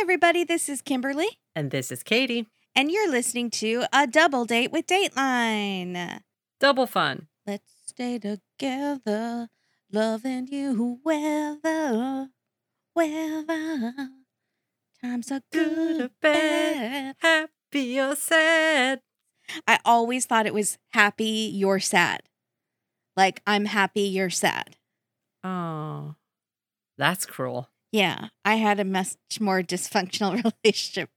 everybody. This is Kimberly, And this is Katie. and you're listening to A Double Date with Dateline. Double fun. Let's stay together, loving you whether, whether. Times are Good good or bad. Happy or sad. I always thought it was happy, you're sad. Like, I'm happy, you're sad. Oh, that's cruel. Yeah, I had a much more dysfunctional relationship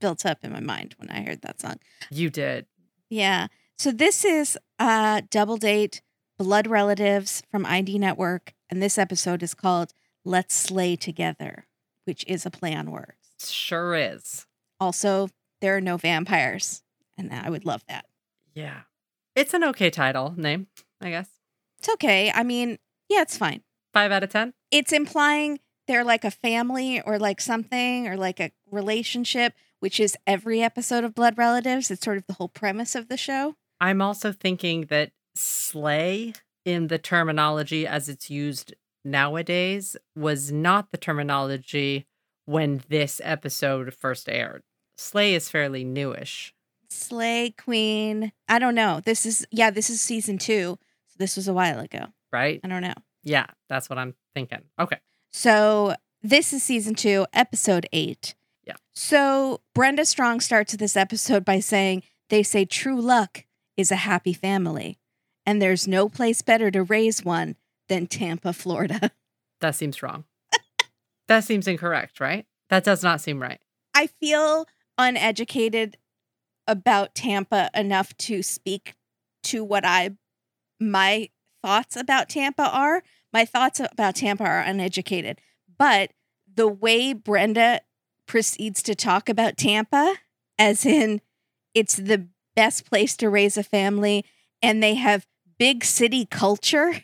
built up in my mind when I heard that song. You did. Yeah. So this is uh Double Date Blood Relatives from ID Network and this episode is called Let's Slay Together, which is a play on words. Sure is. Also, there are no vampires and I would love that. Yeah. It's an okay title name, I guess. It's okay. I mean, yeah, it's fine. Five out of 10. It's implying they're like a family or like something or like a relationship, which is every episode of Blood Relatives. It's sort of the whole premise of the show. I'm also thinking that slay in the terminology as it's used nowadays was not the terminology when this episode first aired. Slay is fairly newish. Slay Queen. I don't know. This is yeah, this is season 2. So this was a while ago. right? I don't know. Yeah, that's what I'm thinking. Okay. So this is season 2, episode 8. Yeah. So Brenda Strong starts this episode by saying they say true luck is a happy family and there's no place better to raise one than Tampa, Florida. That seems wrong. that seems incorrect, right? That does not seem right. I feel uneducated about Tampa enough to speak to what I my thoughts about Tampa are. My thoughts about Tampa are uneducated, but the way Brenda proceeds to talk about Tampa as in it's the best place to raise a family and they have big city culture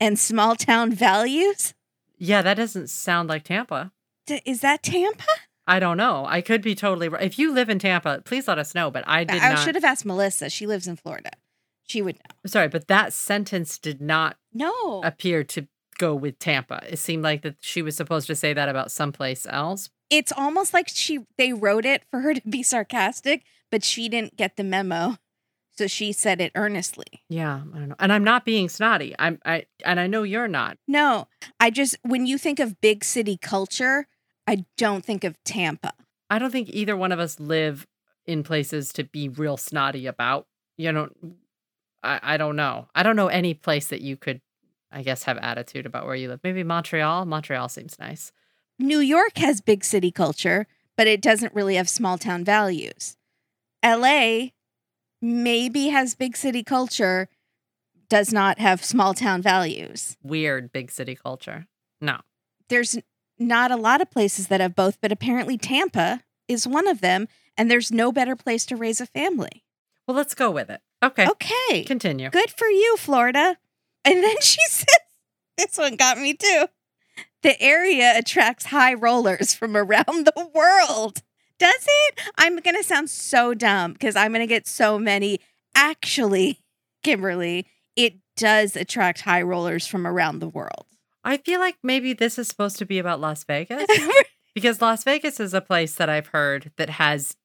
and small town values. Yeah, that doesn't sound like Tampa. D- Is that Tampa? I don't know. I could be totally right. If you live in Tampa, please let us know. But I did not. I not. should have asked Melissa. She lives in Florida. She would know. Sorry, but that sentence did not No. appear to go with Tampa. It seemed like that she was supposed to say that about someplace else. it's almost like she they wrote it for her to be sarcastic, but she didn't get the memo. So she said it earnestly. Yeah, I don't know. And I'm not being snotty. I'm I and I know you're not. No, I just when you think of big city culture, I don't think of Tampa. I don't think either one of us live in places to be real snotty about. You know, I, I don't know. I don't know any place that you could, I guess, have attitude about where you live. Maybe Montreal. Montreal seems nice. New York has big city culture, but it doesn't really have small town values. LA maybe has big city culture, does not have small town values. Weird big city culture. No. there's not a lot of places that have both, but apparently Tampa is one of them, and there's no better place to raise a family. Well, let's go with it. Okay. Okay, Continue. good for you, Florida. And then she says, This one got me too. The area attracts high rollers from around the world. Does it? I'm going to sound so dumb because I'm going to get so many. Actually, Kimberly, it does attract high rollers from around the world. I feel like maybe this is supposed to be about Las Vegas because Las Vegas is a place that I've heard that has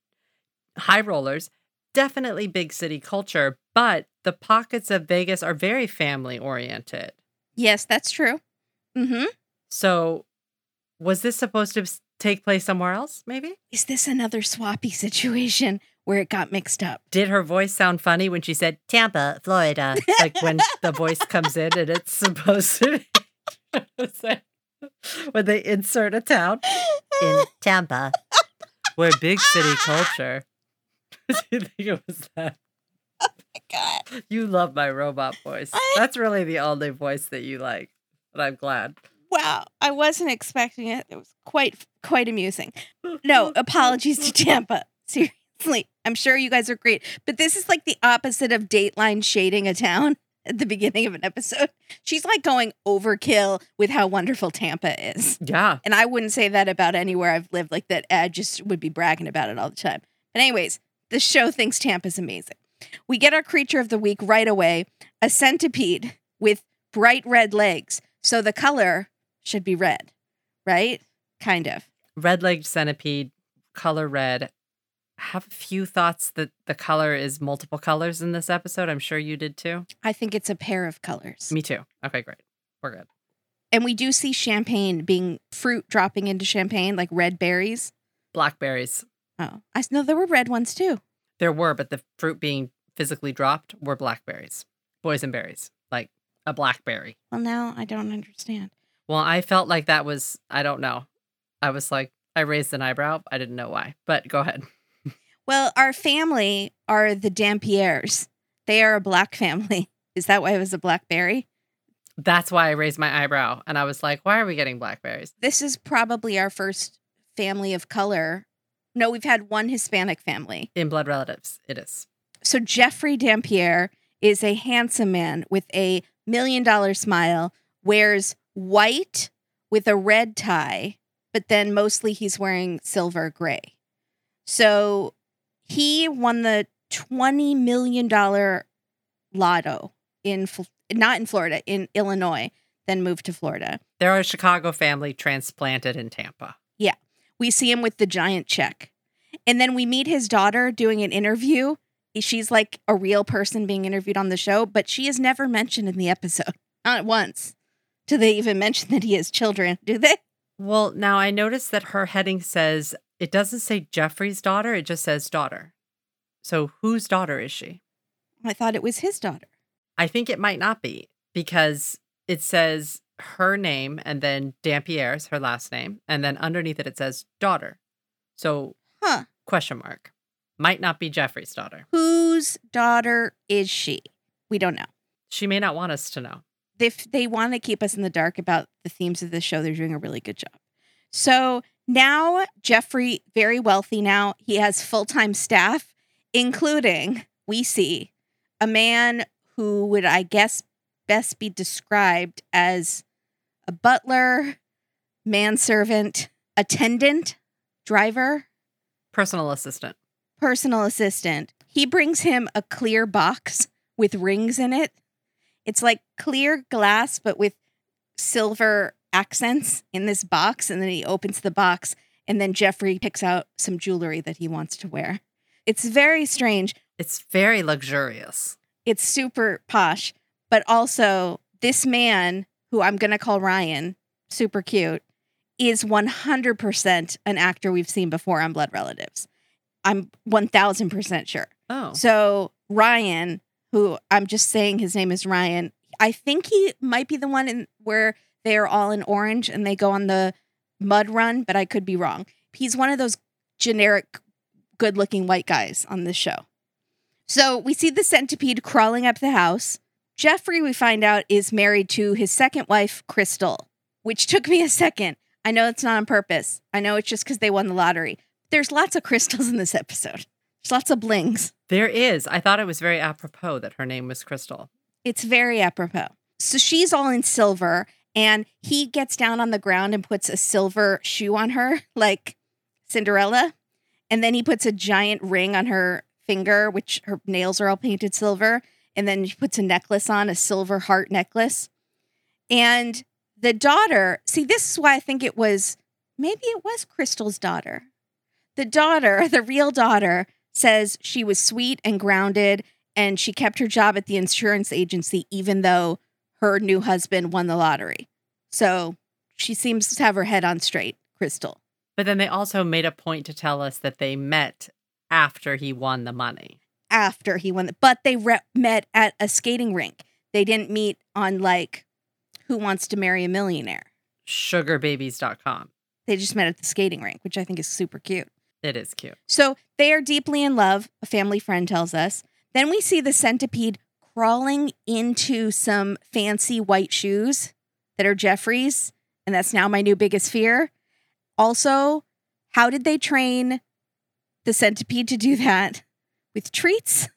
high rollers, definitely big city culture, but the pockets of Vegas are very family oriented. yes, that's true. Mm-hmm. So, was this supposed to take place somewhere else? Maybe? Is this another swappy situation where it got mixed up? Did her voice sound funny when she said Tampa, Florida? Like when the voice comes in and it's supposed to say when they insert a town in Tampa. We're big city culture. Do you think it was that? Oh my god. You love my robot voice. I- That's really the only voice that you like. But I'm glad. Wow, I wasn't expecting it. It was quite quite amusing. No, apologies to Tampa. Seriously, I'm sure you guys are great, but this is like the opposite of Dateline shading a town at the beginning of an episode. She's like going overkill with how wonderful Tampa is. Yeah. And I wouldn't say that about anywhere I've lived like that. I just would be bragging about it all the time. But, anyways, the show thinks Tampa's amazing. We get our creature of the week right away a centipede with bright red legs. So the color should be red, right? Kind of. red legged centipede, color red. I have a few thoughts that the color is multiple colors in this episode. I'm sure you did too. I think it's a pair of colors. Me too. Okay, great. We're good. And we do see champagne being fruit dropping into champagne, like red berries. Blackberries. Oh, I know there were red ones too. There were, but the fruit being physically dropped were blackberries, boysenberries, like a blackberry. Well, now I don't understand. Well, I felt like that was, I don't know. I was like, I raised an eyebrow. I didn't know why, but go ahead. Well, our family are the Dampiers. They are a black family. Is that why it was a blackberry? That's why I raised my eyebrow. And I was like, why are we getting blackberries? This is probably our first family of color. No, we've had one Hispanic family. In blood relatives, it is. So Jeffrey Dampier is a handsome man with a million dollar smile, wears white with a red tie, but then mostly he's wearing silver gray. So he won the $20 million lotto in, not in Florida, in Illinois, then moved to Florida. They're a Chicago family transplanted in Tampa. We see him with the giant check. And then we meet his daughter doing an interview. She's like a real person being interviewed on the show, but she is never mentioned in the episode. Not once. Do they even mention that he has children? Do they? Well, now I noticed that her heading says it doesn't say Jeffrey's daughter, it just says daughter. So whose daughter is she? I thought it was his daughter. I think it might not be because it says her name and then Dampier's her last name, and then underneath it it says daughter. So Huh. question mark. Might not be Jeffrey's daughter. Whose daughter is she? We don't know. She may not want us to know. If they want to keep us in the dark about the themes of the show, they're doing a really good job. So now Jeffrey, very wealthy now, he has full time staff, including we see a man who would, I guess, best be described as a butler, manservant, attendant, driver, Personal assistant. personal assistant. He brings him a clear box with rings in it. It's like clear glass, but with silver accents in this box. And then he opens the box, and then Jeffrey picks out some jewelry that he wants to wear. It's very strange. It's very luxurious. It's super posh, but also this man, who I'm going to call Ryan, super cute, is 100% an actor we've seen before on Blood Relatives. I'm 1000% sure. Oh. So Ryan, who I'm just saying his name is Ryan, I think he might be the one in where they are all in orange and they go on the mud run, but I could be wrong. He's one of those generic good looking white guys on this show. So we see the centipede crawling up the house. Jeffrey, we find out, is married to his second wife, Crystal, which took me a second. I know it's not on purpose. I know it's just because they won the lottery. There's lots of crystals in this episode. There's lots of blings. There is. I thought it was very apropos that her name was Crystal. It's very apropos. So she's all in silver, and he gets down on the ground and puts a silver shoe on her, like Cinderella. And then he puts a giant ring on her finger, which her nails are all painted silver. And then she puts a necklace on, a silver heart necklace. And the daughter, see, this is why I think it was maybe it was Crystal's daughter. The daughter, the real daughter, says she was sweet and grounded and she kept her job at the insurance agency even though her new husband won the lottery. So she seems to have her head on straight, Crystal. But then they also made a point to tell us that they met after he won the money. After he won, the, but they re- met at a skating rink. They didn't meet on like Who Wants to Marry a Millionaire. Sugarbabies.com. They just met at the skating rink, which I think is super cute. It is cute. So they are deeply in love, a family friend tells us. Then we see the centipede crawling into some fancy white shoes that are Jeffrey's. And that's now my new biggest fear. Also, how did they train the centipede to do that? With treats?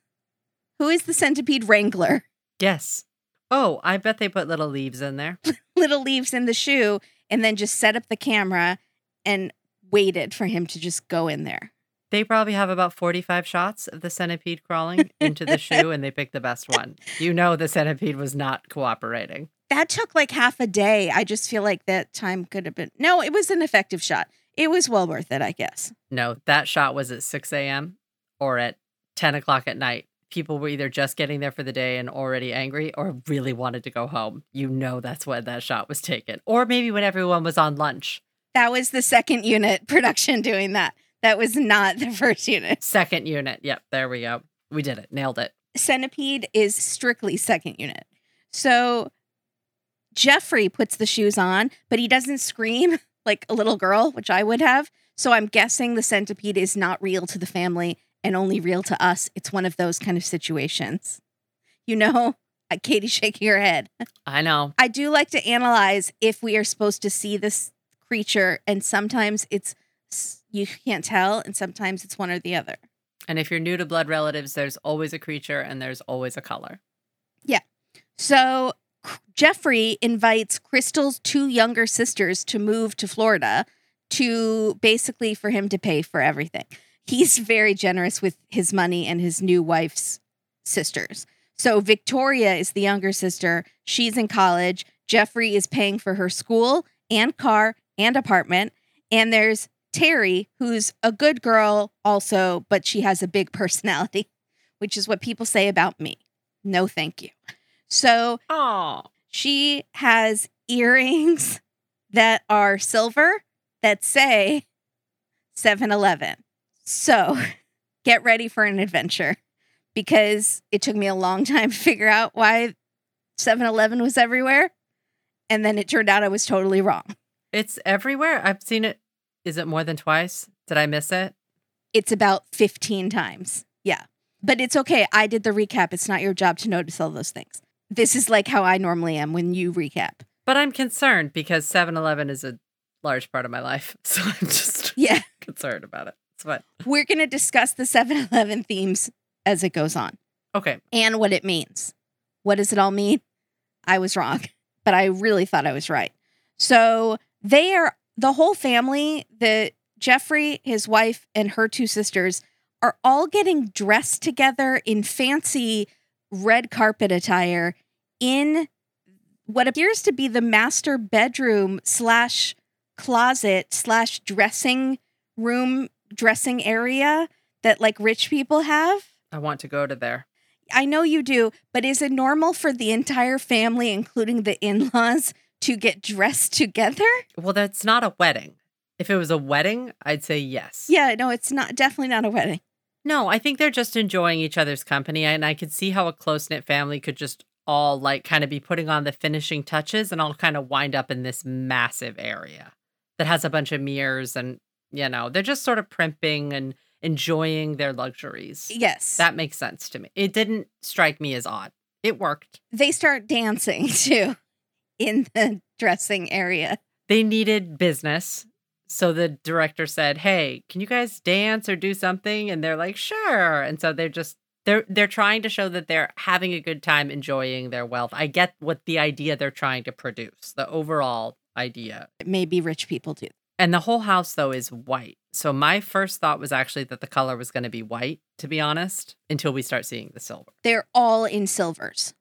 Who is the centipede wrangler? Yes. Oh, I bet they put little leaves in there. Little leaves in the shoe and then just set up the camera and waited for him to just go in there. They probably have about 45 shots of the centipede crawling into the shoe and they picked the best one. You know, the centipede was not cooperating. that took like half a day. I just feel like that time could have been no, it was an effective shot. it was well worth it, I guess. No, that shot was at 6 a.m. or at 10 o'clock at night. People were either just getting there for the day and already angry or really wanted to go home. You know that's when that shot was taken. Or maybe when everyone was on lunch. That was the second unit production doing that. That was not the first unit. Second unit. Yep, there we go. We did it. Nailed it. Centipede is strictly second unit. So Jeffrey puts the shoes on, but he doesn't scream like a little girl, which I would have. So I'm guessing the centipede is not real to the family and only real to us. It's one of those kind of situations. You know, Katie shaking her head. I know. I do like to analyze if we are supposed to see this creature, and sometimes it's you can't tell, and sometimes it's one or the other. And if you're new to blood relatives, there's always a creature and there's always a color. Yeah. So Jeffrey invites Crystal's two younger sisters to move to Florida to basically for him to pay for everything. He's very generous with his money and his new wife's sisters. So Victoria is the younger sister. She's in college. Jeffrey is paying for her school and car and apartment. And there's Terry, who's a good girl also, but she has a big personality, which is what people say about me. No, thank you. So Oh, she has earrings that are silver that say 7 Eleven. So get ready for an adventure because it took me a long time to figure out why 7 Eleven was everywhere. And then it turned out I was totally wrong. it's everywhere. I've seen it. Is it more than twice? Did I miss it? It's about 15 times. Yeah. But it's okay. I did the recap. It's not your job to notice all those things. This is like how I normally am when you recap. But I'm concerned because 7 Eleven is a large part of my life. So I'm just Yeah. concerned about it. It's fine. We're going to discuss the 7 Eleven themes as it goes on. Okay. and what it means. What does it all mean? I was wrong, but I really thought I was right. So they are the whole family, the Jeffrey, his wife, and her two sisters are all getting dressed together in fancy red carpet attire in what appears to be the master bedroom slash closet slash dressing room dressing area that like rich people have. I want to go to there. I know you do, but is it normal for the entire family, including the in laws, to get dressed together? Well, that's not a wedding. If it was a wedding, I'd say yes. Yeah, no, it's not definitely not a wedding. No, I think they're just enjoying each other's company. And I could see how a close knit family could just all like kind of be putting on the finishing touches and all kind of wind up in this massive area that has a bunch of mirrors and, you know, they're just sort of primping and enjoying their luxuries. Yes. That makes sense to me. It didn't strike me as odd. It worked. they start dancing too in the dressing area. They needed business. So the director said, "Hey, can you guys dance or do something?" And they're like, "Sure." And so they're just they're they're trying to show that they're having a good time enjoying their wealth. I get what the idea they're trying to produce. The overall idea. Maybe rich people do. And the whole house though is white. So my first thought was actually that the color was going to be white, to be honest, until we start seeing the silver. They're all in silvers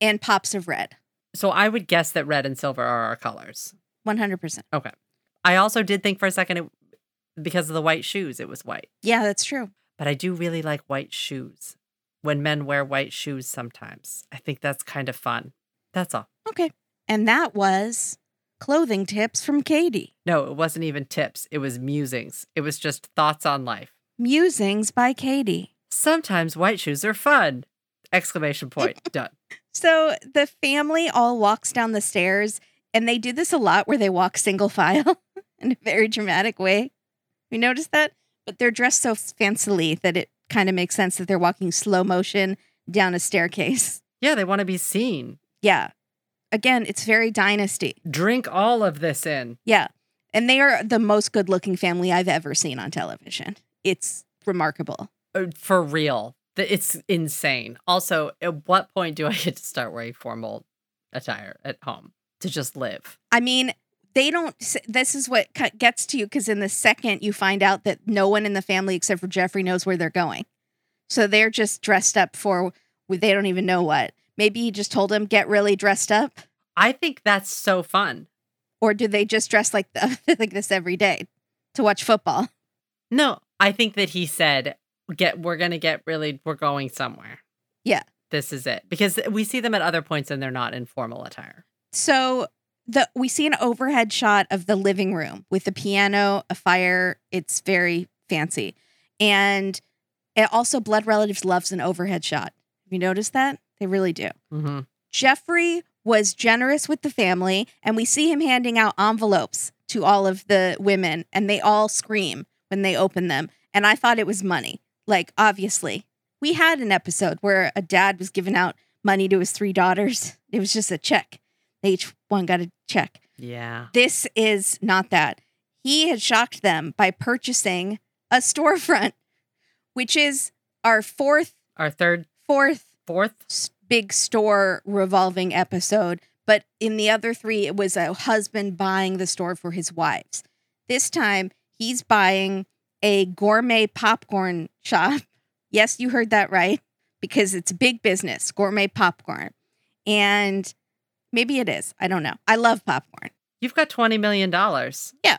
and pops of red. So I would guess that red and silver are our colors. 100%. Okay. I also did think for a second it, because of the white shoes, it was white. Yeah, that's true. But I do really like white shoes. When men wear white shoes sometimes, I think that's kind of fun. That's all. Okay. And that was clothing tips from Katie. No, it wasn't even tips. It was musings. It was just thoughts on life. Musings by Katie. Sometimes white shoes are fun. Exclamation point. Done. So the family all walks down the stairs, and they do this a lot where they walk single file in a very dramatic way. We noticed that, but they're dressed so fancily that it kind of makes sense that they're walking slow motion down a staircase. Yeah, they want to be seen. Yeah. Again, it's very dynasty. Drink all of this in. Yeah. And they are the most good looking family I've ever seen on television. It's remarkable. Uh, For real. It's insane. Also, at what point do I get to start wearing formal attire at home to just live? I mean, they don't. This is what gets to you because in the second you find out that no one in the family except for Jeffrey knows where they're going. So they're just dressed up for they don't even know what. Maybe he just told them get really dressed up, I think that's so fun. or do they just dress like the, like this every day? to watch football. No, I think that he said, "Get, we're gonna get really, we're going somewhere." Yeah. this is it because we see them at other points and they're not in formal attire. So the we see an overhead shot of the living room with the piano, a fire. It's very fancy, and it also Blood Relatives loves an overhead shot. Have you noticed that? They really do. Mm-hmm. Jeffrey was generous with the family, and we see him handing out envelopes to all of the women, and they all scream when they open them. And I thought it was money. Like, obviously, we had an episode where a dad was giving out money to his three daughters. It was just a check. They each one got a check. Yeah, This is not that. He had shocked them by purchasing a storefront, which is our fourth our third, fourth fourth. big store revolving episode, but in the other three, it was a husband buying the store for his wives. This time, he's buying a gourmet popcorn shop. Yes, you heard that right, because it's big business, gourmet popcorn. And maybe it is. I don't know. I love popcorn. You've got twenty million dollars. Yeah.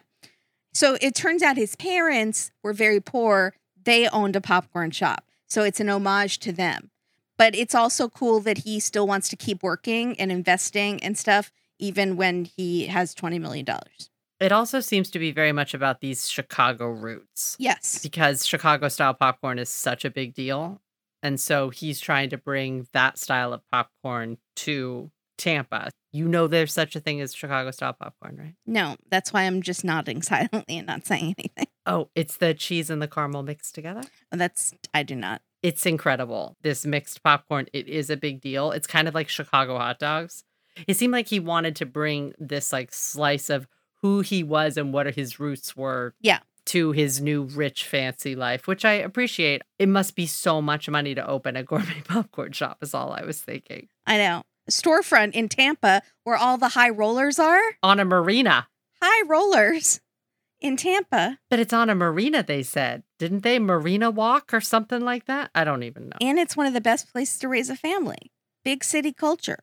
So it turns out his parents were very poor. They owned a popcorn shop. So it's an homage to them. But it's also cool that he still wants to keep working and investing and stuff, even when he has $20 million. It also seems to be very much about these Chicago roots Yes. because Chicago style popcorn is such a big deal. And so he's trying to bring that style of popcorn to Tampa. You know, there's such a thing as Chicago style popcorn, right? No, that's why I'm just nodding silently and not saying anything. Oh, it's the cheese and the caramel mixed together. That's, I do not. It's incredible. This mixed popcorn, it is a big deal. It's kind of like Chicago hot dogs. It seemed like he wanted to bring this like slice of who he was and what his roots were. Yeah. To his new rich fancy life, which I appreciate. It must be so much money to open a gourmet popcorn shop, is all I was thinking. I know. Storefront in Tampa where all the high rollers are. On a marina. High rollers in Tampa. But it's on a marina, they said. Didn't they marina walk or something like that? I don't even know. And it's one of the best places to raise a family. Big city culture.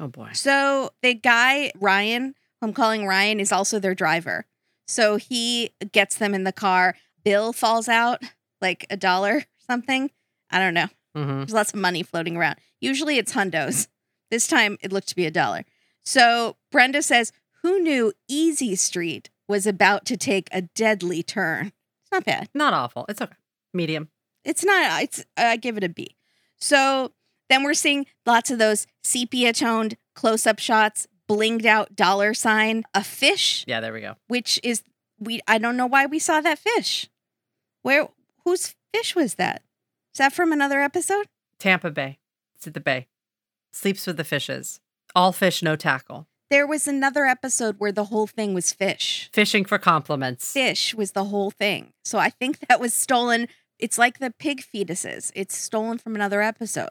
Oh boy. So the guy, Ryan, who I'm calling Ryan, is also their driver. So he gets them in the car. Bill falls out like a dollar or something. I don't know. hmm There's lots of money floating around. Usually it's hundos. This time it looked to be a dollar. So Brenda says, Who knew Easy Street was about to take a deadly turn? Not bad. Not awful. It's okay. Medium. It's not, uh, it's, I give it a B. So then we're seeing lots of those sepia toned close up shots, blinged out dollar sign, a fish, Yeah, there we go. which is, we, I don't know why we saw that fish. Where, whose fish was that? Is that from another episode? Tampa Bay. It's at the bay. Sleeps with the fishes. All fish, no tackle. There was another episode where the whole thing was fish. Fishing for compliments. Fish was the whole thing. So I think that was stolen. It's like the pig fetuses. It's stolen from another episode.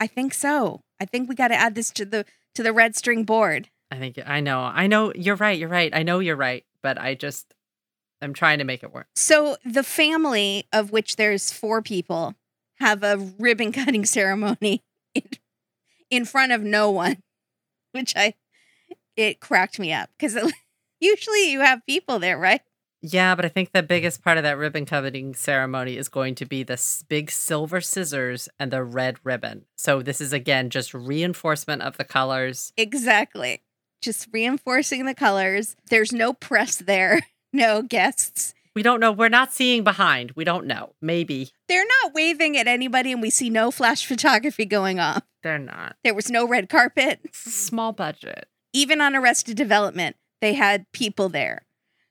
I think so. I think we got to add this to the to the red string board. I think I know. I know you're right. You're right. I know you're right, but I just I'm trying to make it work. So the family of which there's four people have a ribbon cutting ceremony in, in front of no one, which I it cracked me up because usually you have people there, right? Yeah, but I think the biggest part of that ribbon cutting ceremony is going to be the big silver scissors and the red ribbon. So this is again just reinforcement of the colors. Exactly. Just reinforcing the colors. There's no press there, no guests. We don't know. We're not seeing behind. We don't know. Maybe They're not waving at anybody, and we see no flash photography going on. they're not. There was no red carpet. Small budget. Even on Arrested Development, they had people there.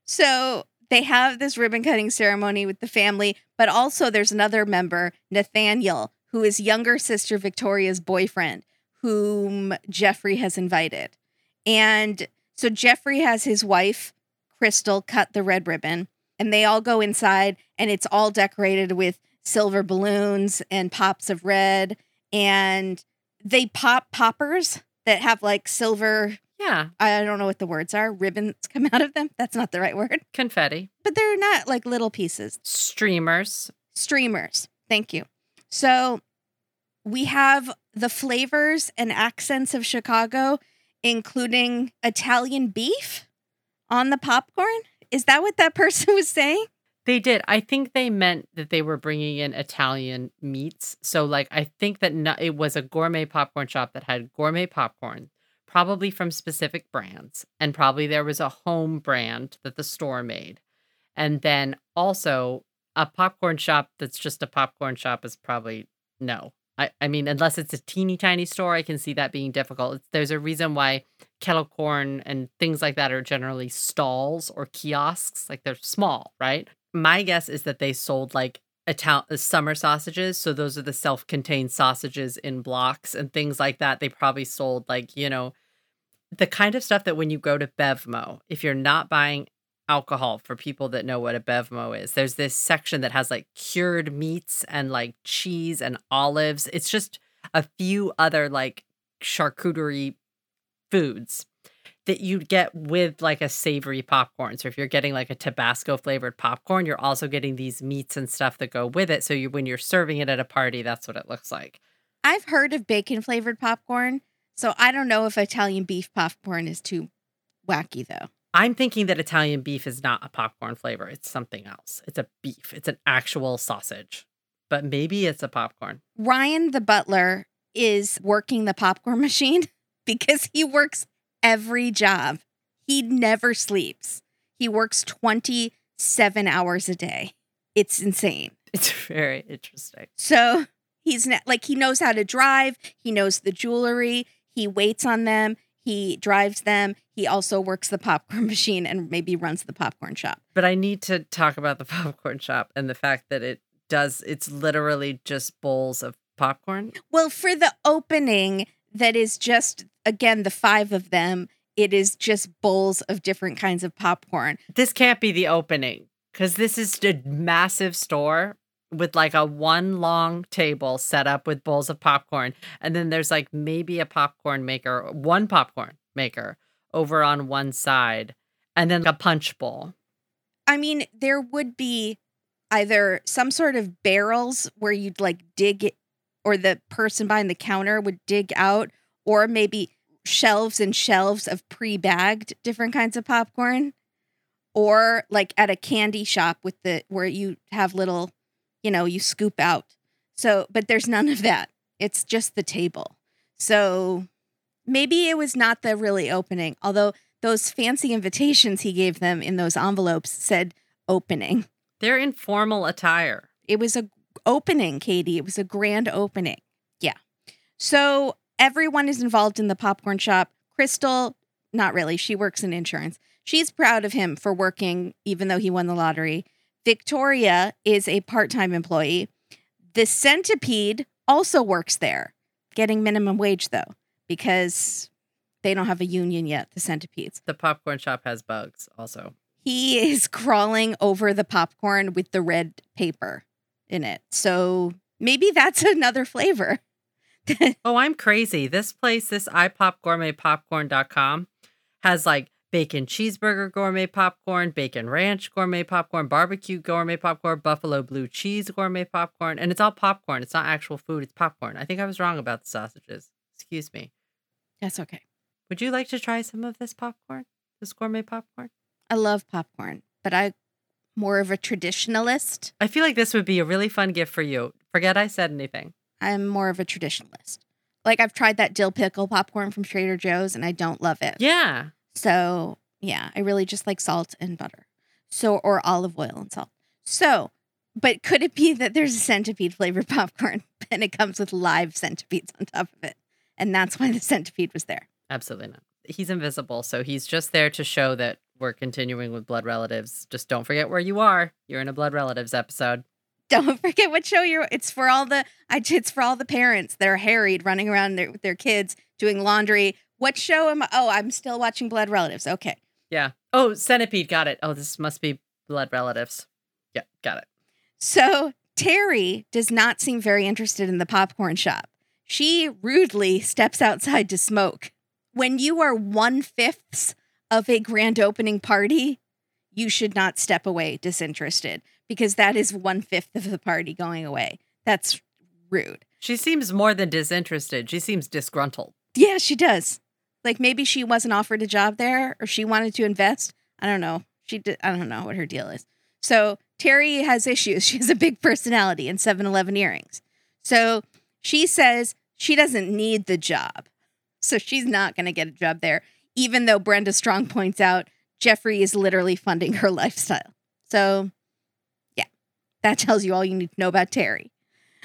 So they have this ribbon cutting ceremony with the family, but also there's another member, Nathaniel, who is younger sister Victoria's boyfriend, whom Jeffrey has invited. And so Jeffrey has his wife, Crystal, cut the red ribbon, and they all go inside, and it's all decorated with silver balloons and pops of red. And they pop poppers that have like silver Yeah, I don't know what the words are. Ribbons come out of them. That's not the right word, confetti, but they're not like little pieces. streamers. Streamers. Thank you. So we have the flavors and accents of Chicago, including Italian beef on the popcorn. Is that what that person was saying? They did. I think they meant that they were bringing in Italian meats. So, like, I think that no, it was a gourmet popcorn shop that had gourmet popcorn, probably from specific brands, and probably there was a home brand that the store made. And then also a popcorn shop that's just a popcorn shop is probably no. I, I mean, unless it's a teeny tiny store, I can see that being difficult. There's a reason why kettle corn and things like that are generally stalls or kiosks. Like they're small, right? My guess is that they sold like Ital- uh, summer sausages. So those are the self contained sausages in blocks and things like that. They probably sold like, you know, the kind of stuff that when you go to Bevmo, if you're not buying alcohol for people that know what a Bevmo is. There's this section that has like cured meats and like cheese and olives. It's just a few other like charcuterie foods that you'd get with like a savory popcorn. So if you're getting like a Tabasco flavored popcorn, you're also getting these meats and stuff that go with it. So you when you're serving it at a party, that's what it looks like. I've heard of bacon flavored popcorn, so I don't know if Italian beef popcorn is too wacky though. I'm thinking that Italian beef is not a popcorn flavor. It's something else. It's a beef. It's an actual sausage. But maybe it's a popcorn. Ryan the butler is working the popcorn machine because he works every job. He never sleeps. He works 27 hours a day. It's insane. It's very interesting. So he's not, like, he knows how to drive, he knows the jewelry, he waits on them, he drives them. He also works the popcorn machine and maybe runs the popcorn shop. But I need to talk about the popcorn shop and the fact that it does, it's literally just bowls of popcorn. Well, for the opening, that is just, again, the five of them, it is just bowls of different kinds of popcorn. This can't be the opening because this is a massive store with like a one long table set up with bowls of popcorn. And then there's like maybe a popcorn maker, one popcorn maker over on one side, and then a punch bowl. I mean, there would be either some sort of barrels where you'd like dig or the person behind the counter would dig out, or maybe shelves and shelves of pre bagged different kinds of popcorn. Or like at a candy shop with the where you have little you know, you scoop out. So, but there's none of that. It's just the table. So maybe it was not the really opening, although those fancy invitations he gave them in those envelopes said opening. They're informal attire. It was a opening, Katie. It was a grand opening. Yeah. So everyone is involved in the popcorn shop. Crystal, not really. She works in insurance. She's proud of him for working, even though he won the lottery. Victoria is a part time employee. The centipede also works there, getting minimum wage though, because they don't have a union yet, the centipedes. The popcorn shop has bugs also. He is crawling over the popcorn with the red paper in it. So maybe that's another flavor. oh, I'm crazy. This place, this ipopgourmetpopcorn.com, has like bacon cheeseburger gourmet popcorn, bacon ranch gourmet popcorn, barbecue gourmet popcorn, buffalo blue cheese gourmet popcorn, and it's all popcorn. It's not actual food, it's popcorn. I think I was wrong about the sausages. Excuse me. That's okay. Would you like to try some of this popcorn? This gourmet popcorn? I love popcorn, but I more of a traditionalist. I feel like this would be a really fun gift for you. Forget I said anything. I'm more of a traditionalist. Like I've tried that dill pickle popcorn from Trader Joe's and I don't love it. Yeah. So, yeah, I really just like salt and butter. So, or olive oil and salt. So, but could it be that there's a centipede flavored popcorn and it comes with live centipedes on top of it? And that's why the centipede was there. Absolutely not. He's invisible. So he's just there to show that we're continuing with blood relatives. Just don't forget where you are. You're in a blood relatives episode. Don't forget what show you're. It's for all the. It's for all the parents that are harried, running around their, with their kids, doing laundry, what show am I? Oh, I'm still watching Blood Relatives. Okay. Yeah. Oh, Centipede. Got it. Oh, this must be Blood Relatives. Yeah, got it. So Terry does not seem very interested in the popcorn shop. She rudely steps outside to smoke. When you are one fifth of a grand opening party, you should not step away disinterested because that is one fifth of the party going away. That's rude. She seems more than disinterested. She seems disgruntled. Yeah, she does. Like maybe she wasn't offered a job there or she wanted to invest. I don't know. She did, I don't know what her deal is. So Terry has issues. She has a big personality and 7 Eleven earrings. So she says she doesn't need the job. So she's not going to get a job there, even though Brenda Strong points out Jeffrey is literally funding her lifestyle. So, yeah, that tells you all you need to know about Terry.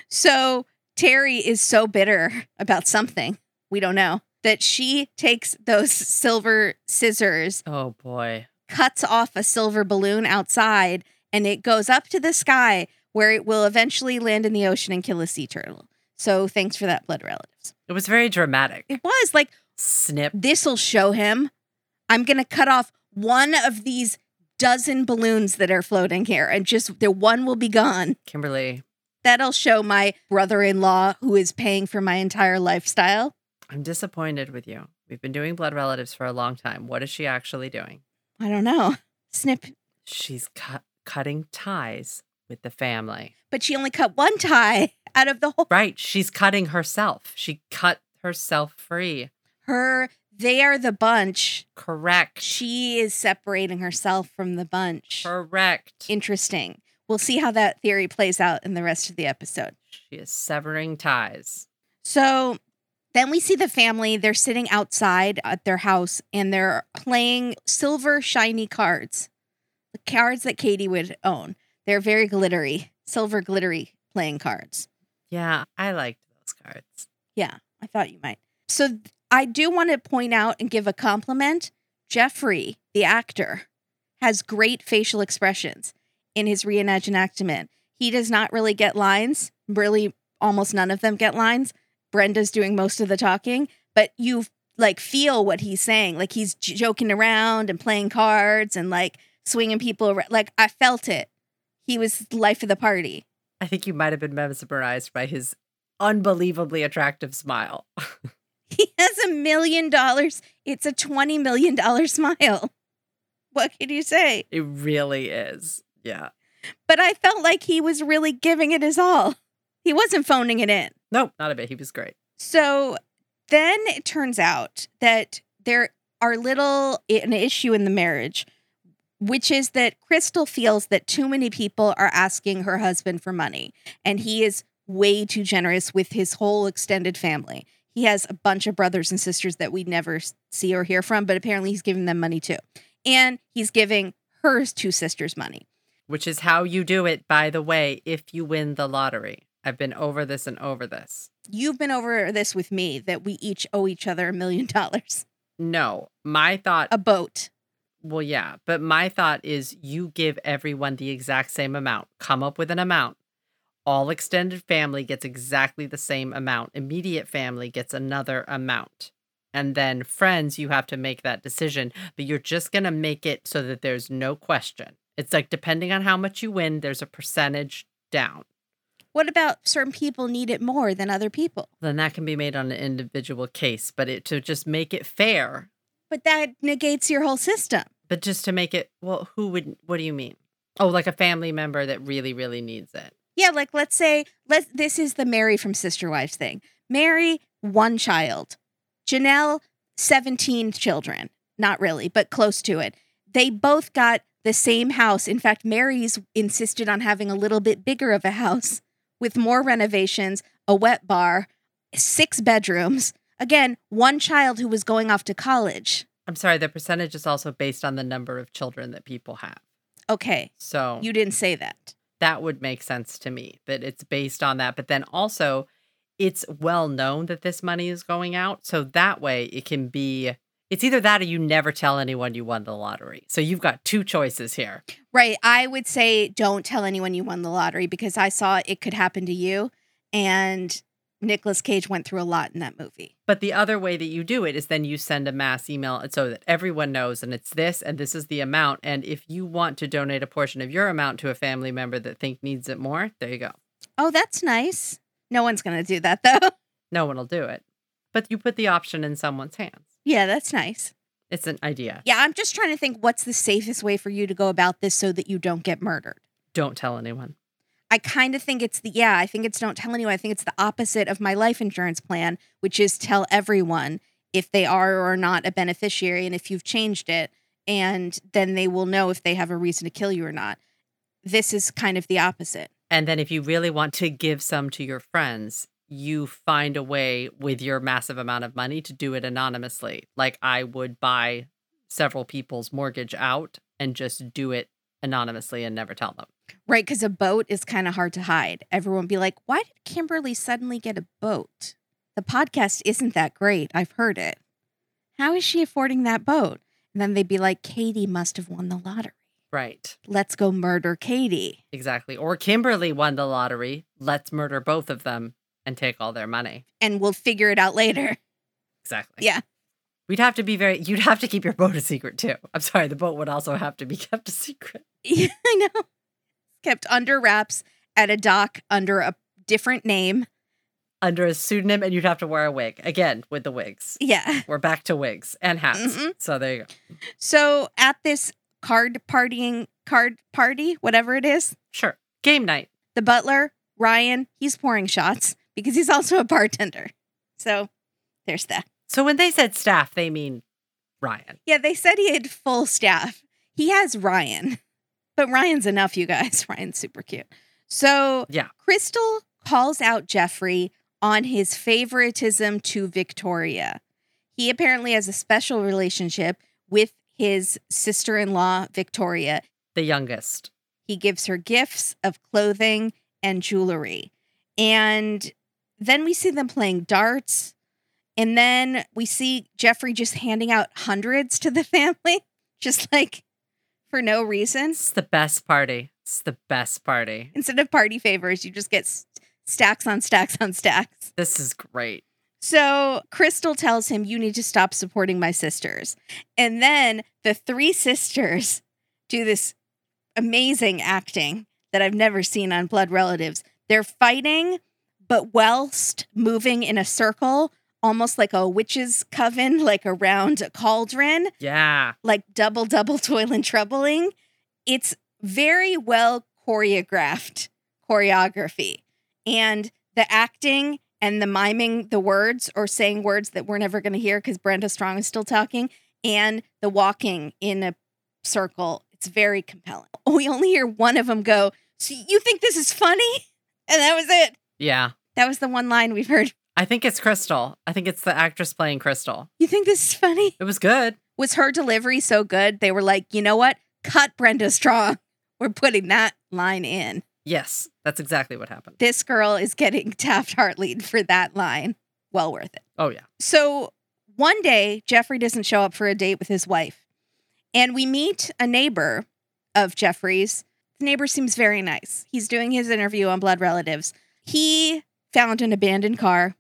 So, Terry is so bitter about something, we don't know, that she takes those silver scissors, Oh boy. cuts off a silver balloon outside, and it goes up to the sky where it will eventually land in the ocean and kill a sea turtle. So, thanks for that, blood relatives. It was very dramatic. It was like, Snip. this'll show him. I'm going to cut off one of these dozen balloons that are floating here, and just the one will be gone. Kimberly, That'll show my brother in law who is paying for my entire lifestyle. I'm disappointed with you. We've been doing blood relatives for a long time. What is she actually doing? I don't know. Snip. She's cut cutting ties with the family. But she only cut one tie out of the whole. Right. She's cutting herself. She cut herself free. Her, they are the bunch. Correct. She is separating herself from the bunch. Correct. Interesting. We'll see how that theory plays out in the rest of the episode. she is severing ties. So then we see the family. They're sitting outside at their house and they're playing silver shiny cards. The cards that Katie would own. They're very glittery, silver glittery playing cards. Yeah, I liked those cards. Yeah, I thought you might. So I do want to point out and give a compliment. Jeffrey, the actor, has great facial expressions in his reenactment. He does not really get lines. Really, almost none of them get lines. Brenda's doing most of the talking, but you like feel what he's saying. Like he's j- joking around and playing cards and like swinging people around. Like I felt it. He was the life of the party. I think you might have been mesmerized by his unbelievably attractive smile. He has a million dollars. It's a $20 million smile. What can you say? It really is. Yeah. But I felt like he was really giving it his all. He wasn't phoning it in. Nope, not a bit. He was great. So then it turns out that there are little an issue in the marriage, which is that Crystal feels that too many people are asking her husband for money, and he is way too generous with his whole extended family. He has a bunch of brothers and sisters that we never see or hear from, but apparently he's giving them money too, and he's giving her two sisters money. Which is how you do it, by the way, if you win the lottery. I've been over this and over this. You've been over this with me that we each owe each other a million dollars, No, my thought, a boat. well, yeah, but my thought is you give everyone the exact same amount. Come up with an amount. All extended family gets exactly the same amount. Immediate family gets another amount. And then friends, you have to make that decision, but you're just going to make it so that there's no question. It's like depending on how much you win, there's a percentage down. What about certain people need it more than other people? Then that can be made on an individual case, but it to just make it fair, But that negates your whole system. but just to make it, well, who would, what do you mean? Oh, like a family member that really, really needs it. Yeah, like let's say let's this is the Meri from Sister Wives thing. Meri, one child. Janelle, 17 children. Not really, but close to it. They both got the same house. In fact, Meri's insisted on having a little bit bigger of a house with more renovations, a wet bar, six bedrooms. Again, one child who was going off to college. I'm sorry, the percentage is also based on the number of children that people have. Okay, So you didn't say that. that would make sense to me that it's based on that. But then also, it's well known that this money is going out. So that way it can be, it's either that or you never tell anyone you won the lottery. So you've got two choices here. Right. I would say don't tell anyone you won the lottery because I saw it could happen to you. And Nicolas Cage went through a lot in that movie. But the other way that you do it is then you send a mass email so that everyone knows and it's this and this is the amount. And if you want to donate a portion of your amount to a family member that think needs it more, there you go. Oh, that's nice. No one's going to do that though. No one will do it. But you put the option in someone's hands. Yeah, that's nice. It's an idea. Yeah, I'm just trying to think what's the safest way for you to go about this so that you don't get murdered. Don't tell anyone. I kind of think it's the, yeah, I think it's don't tell anyone. I think it's the opposite of my life insurance plan, which is tell everyone if they are or are not a beneficiary. And if you've changed it, and then they will know if they have a reason to kill you or not. This is kind of the opposite. And then if you really want to give some to your friends, you find a way with your massive amount of money to do it anonymously. Like I would buy several people's mortgage out and just do it anonymously and never tell them. Right, because a boat is kind of hard to hide. Everyone be like, why did Kimberly suddenly get a boat? The podcast isn't that great. I've heard it. How is she affording that boat? And then they'd be like, Katie must have won the lottery. Right. Let's go murder Katie. Exactly. Or Kimberly won the lottery. Let's murder both of them and take all their money. And we'll figure it out later. Exactly. Yeah. We'd have to be very, you'd have to keep your boat a secret too. I'm sorry, the boat would also have to be kept a secret. Yeah, I know. Kept under wraps at a dock under a different name. Under a pseudonym, and you'd have to wear a wig. Again, with the wigs. Yeah. We're back to wigs and hats. Mhm. So there you go. So at this card partying, card party, whatever it is, Sure. Game night. the butler, Ryan, he's pouring shots because he's also a bartender. So there's that. So when they said staff, they mean Ryan. Yeah, they said he had full staff. He has Ryan, but Ryan's enough, you guys. Ryan's super cute. So Yeah. Crystal calls out Jeffrey on his favoritism to Victoria. He apparently has a special relationship with his sister in law, Victoria. The youngest. He gives her gifts of clothing and jewelry. And then we see them playing darts. And then we see Jeffrey just handing out hundreds to the family, just like for no reason. It's the best party. It's the best party. Instead of party favors, you just get s- stacks on stacks on stacks. This is great. So Crystal tells him, You need to stop supporting my sisters. And then the three sisters do this amazing acting that I've never seen on Blood Relatives. They're fighting, but whilst moving in a circle, almost like a witch's coven, like around a cauldron, Yeah. like double, double toil and troubling. It's very well choreographed choreography. And the acting and the miming the words or saying words that we're never going to hear because Brenda Strong is still talking, and the walking in a circle. It's very compelling. We only hear one of them go, So you think this is funny? And that was it. Yeah. That was the one line we've heard. I think it's Crystal. I think it's the actress playing Crystal. You think this is funny? It was good. Was her delivery so good? They were like, you know what? Cut Brenda Strong. We're putting that line in. Yes, that's exactly what happened. This girl is getting Taft Hartley for that line. Well worth it. Oh, yeah. So one day, Jeffrey doesn't show up for a date with his wife. And we meet a neighbor of Jeffrey's. The neighbor seems very nice. He's doing his interview on Blood Relatives. He found an abandoned car.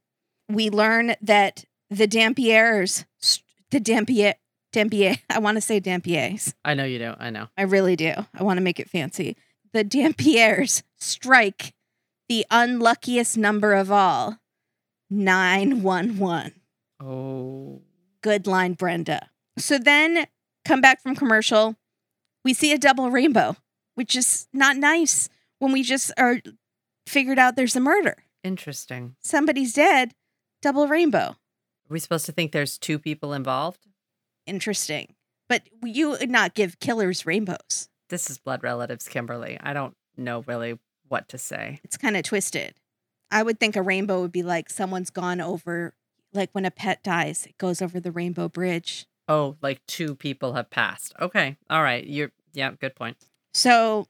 We learn that the Dampiers, the Dampier, Dampier, I want to say Dampiers. I know you do. I know. I really do. I want to make it fancy. The Dampiers strike the unluckiest number of all 911. Oh. Good line, Brenda. So then come back from commercial. We see a double rainbow, which is not nice when we just are figured out there's a murder. Interesting. Somebody's dead, double rainbow. Are we supposed to think there's two people involved? Interesting. But you would not give killers rainbows. This is blood relatives, Kimberly. I don't know really what to say. It's kind of twisted. I would think a rainbow would be like someone's gone over, like when a pet dies, it goes over the rainbow bridge. Oh, like two people have passed. Okay. All right. You're, yeah, good point. So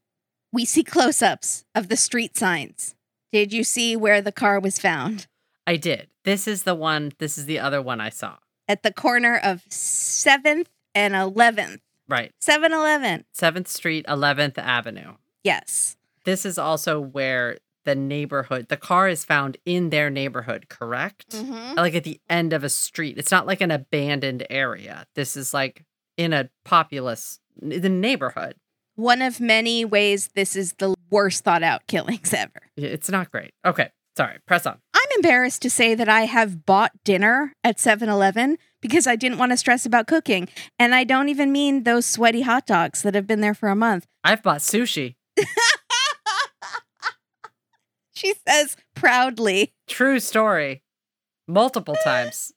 we see close ups of the street signs. Did you see where the car was found? I did. This is the one, this is the other one I saw. At the corner of 7th and 11th. Right. 7 Eleven. 7th Street, 11th Avenue. Yes. This is also where the neighborhood, the car is found in their neighborhood, correct? Mm-hmm. Like at the end of a street. It's not like an abandoned area. This is like in a populous the neighborhood. One of many ways this is the worst thought out killings ever. It's not great. Okay. Sorry. Press on. I'm embarrassed to say that I have bought dinner at 7 Eleven because I didn't want to stress about cooking. And I don't even mean those sweaty hot dogs that have been there for a month. I've bought sushi. she says proudly. True story. Multiple times.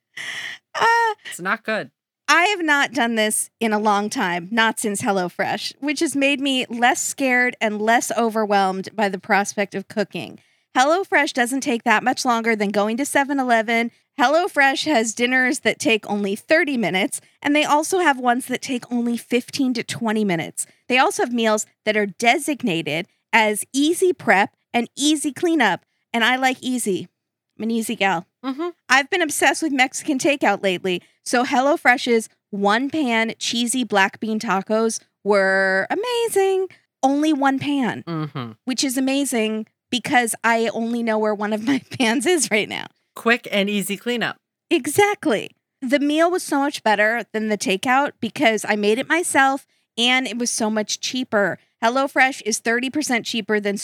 Ah, It's not good. I have not done this in a long time, not since HelloFresh, which has made me less scared and less overwhelmed by the prospect of cooking. HelloFresh doesn't take that much longer than going to 7 Eleven. HelloFresh has dinners that take only 30 minutes, and they also have ones that take only 15 to 20 minutes. They also have meals that are designated as easy prep and easy cleanup, and I like easy. I'm an easy gal. Mm-hmm. I've been obsessed with Mexican takeout lately. So HelloFresh's one pan cheesy black bean tacos were amazing. Only one pan, Mm-hmm. which is amazing because I only know where one of my pans is right now. Quick and easy cleanup. Exactly. The meal was so much better than the takeout because I made it myself and it was so much cheaper. HelloFresh is 30% cheaper than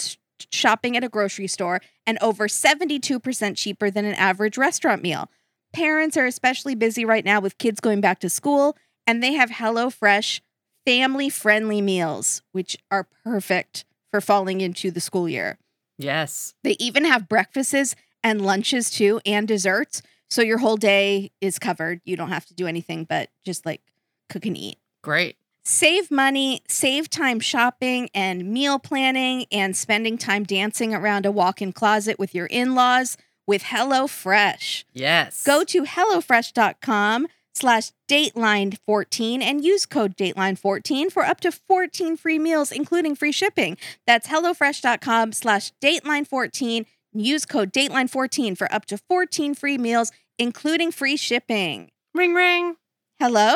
shopping at a grocery store and over 72% cheaper than an average restaurant meal. Parents are especially busy right now with kids going back to school and they have HelloFresh family friendly meals, which are perfect for falling into the school year. Yes. They even have breakfasts and lunches too, and desserts. So your whole day is covered. You don't have to do anything but just like cook and eat. Great. Save money, save time shopping and meal planning, and spending time dancing around a walk in closet with your in laws with HelloFresh. Yes. Go to HelloFresh.com slash Dateline14 and use code Dateline14 for up to 14 free meals, including free shipping. That's HelloFresh.com slash Dateline14. Use code Dateline14 for up to 14 free meals, including free shipping. ring ring. Hello?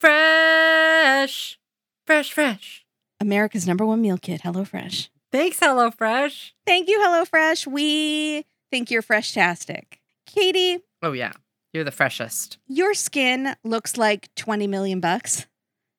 Fresh. Fresh, fresh. America's number one meal kit, HelloFresh. Thanks, HelloFresh. Thank you, HelloFresh. We think you're fresh-tastic. Katie, Oh yeah. You're the freshest. your skin looks like 20 million bucks.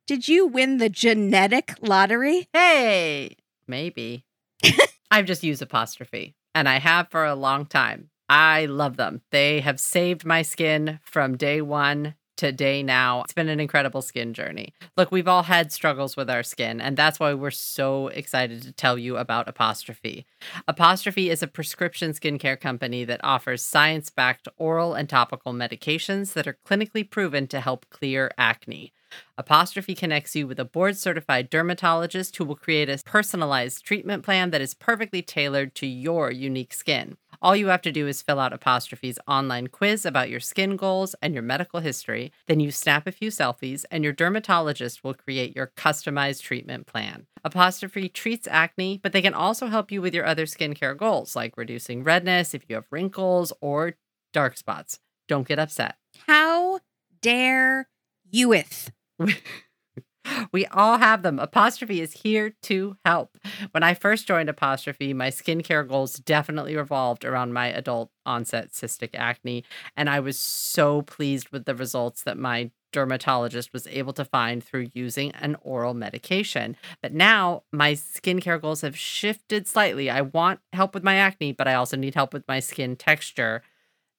Did you win the genetic lottery? Hey, maybe. I've just used apostrophe and I have for a long time. I love them. They have saved my skin from day one to day now. It's been an incredible skin journey. Look, we've all had struggles with our skin, and that's why we're so excited to tell you about Apostrophe. Apostrophe is a prescription skincare company that offers science backed oral and topical medications that are clinically proven to help clear acne. Apostrophe connects you with a board certified dermatologist who will create a personalized treatment plan that is perfectly tailored to your unique skin. All you have to do is fill out Apostrophe's online quiz about your skin goals and your medical history. Then you snap a few selfies, and your dermatologist will create your customized treatment plan. Apostrophe treats acne, but they can also help you with your other skincare goals, like reducing redness if you have wrinkles or dark spots. Don't get upset. How dare you with? we all have them. Apostrophe is here to help. When I first joined Apostrophe, my skincare goals definitely revolved around my adult onset cystic acne. And I was so pleased with the results that my dermatologist was able to find through using an oral medication. But now my skincare goals have shifted slightly. I want help with my acne, but I also need help with my skin texture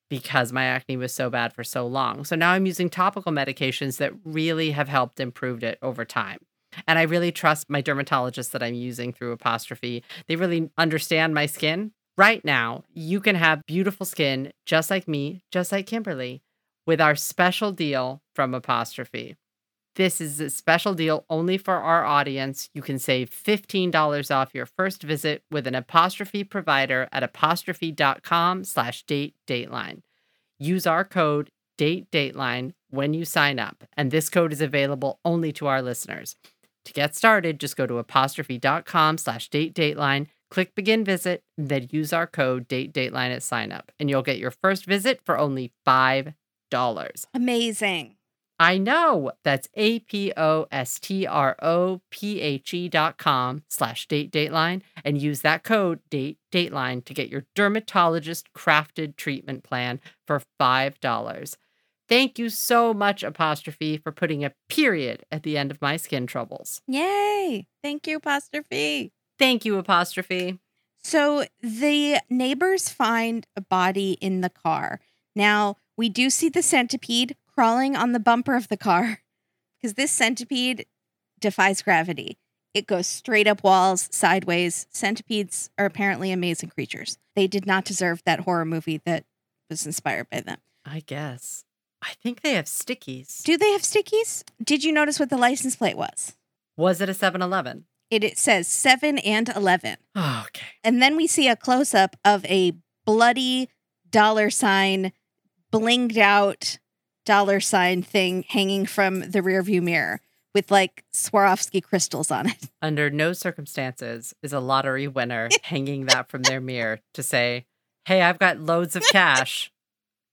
because my acne was so bad for so long. So now I'm using topical medications that really have helped improved it over time. And I really trust my dermatologist that I'm using through apostrophe. They really understand my skin. Right now, you can have beautiful skin just like me, just like Kimberly, with our special deal from apostrophe. This is a special deal only for our audience. You can save $15 off your first visit with an apostrophe provider at apostrophe.com slash date dateline. Use our code date dateline when you sign up, and this code is available only to our listeners. To get started, just go to apostrophe.com slash date dateline, click begin visit, and then use our code date dateline at sign up, and you'll get your first visit for only $5. Amazing. I know that's A P O S T R O P H E dot com slash date dateline and use that code date dateline to get your dermatologist crafted treatment plan for $5. Thank you so much, Apostrophe, for putting a period at the end of my skin troubles. Yay. Thank you, Apostrophe. Thank you, Apostrophe. So the neighbors find a body in the car. Now, we do see the centipede crawling on the bumper of the car because this centipede defies gravity. It goes straight up walls, sideways. Centipedes are apparently amazing creatures. They did not deserve that horror movie that was inspired by them. I guess. I think they have stickies. Do they have stickies? Did you notice what the license plate was? Was it a 7 Eleven? It, it says 7 and 11. Oh, okay. And then we see a close up of a bloody dollar sign, blinged out dollar sign thing hanging from the rearview mirror with like Swarovski crystals on it. Under no circumstances is a lottery winner hanging that from their mirror to say, Hey, I've got loads of cash.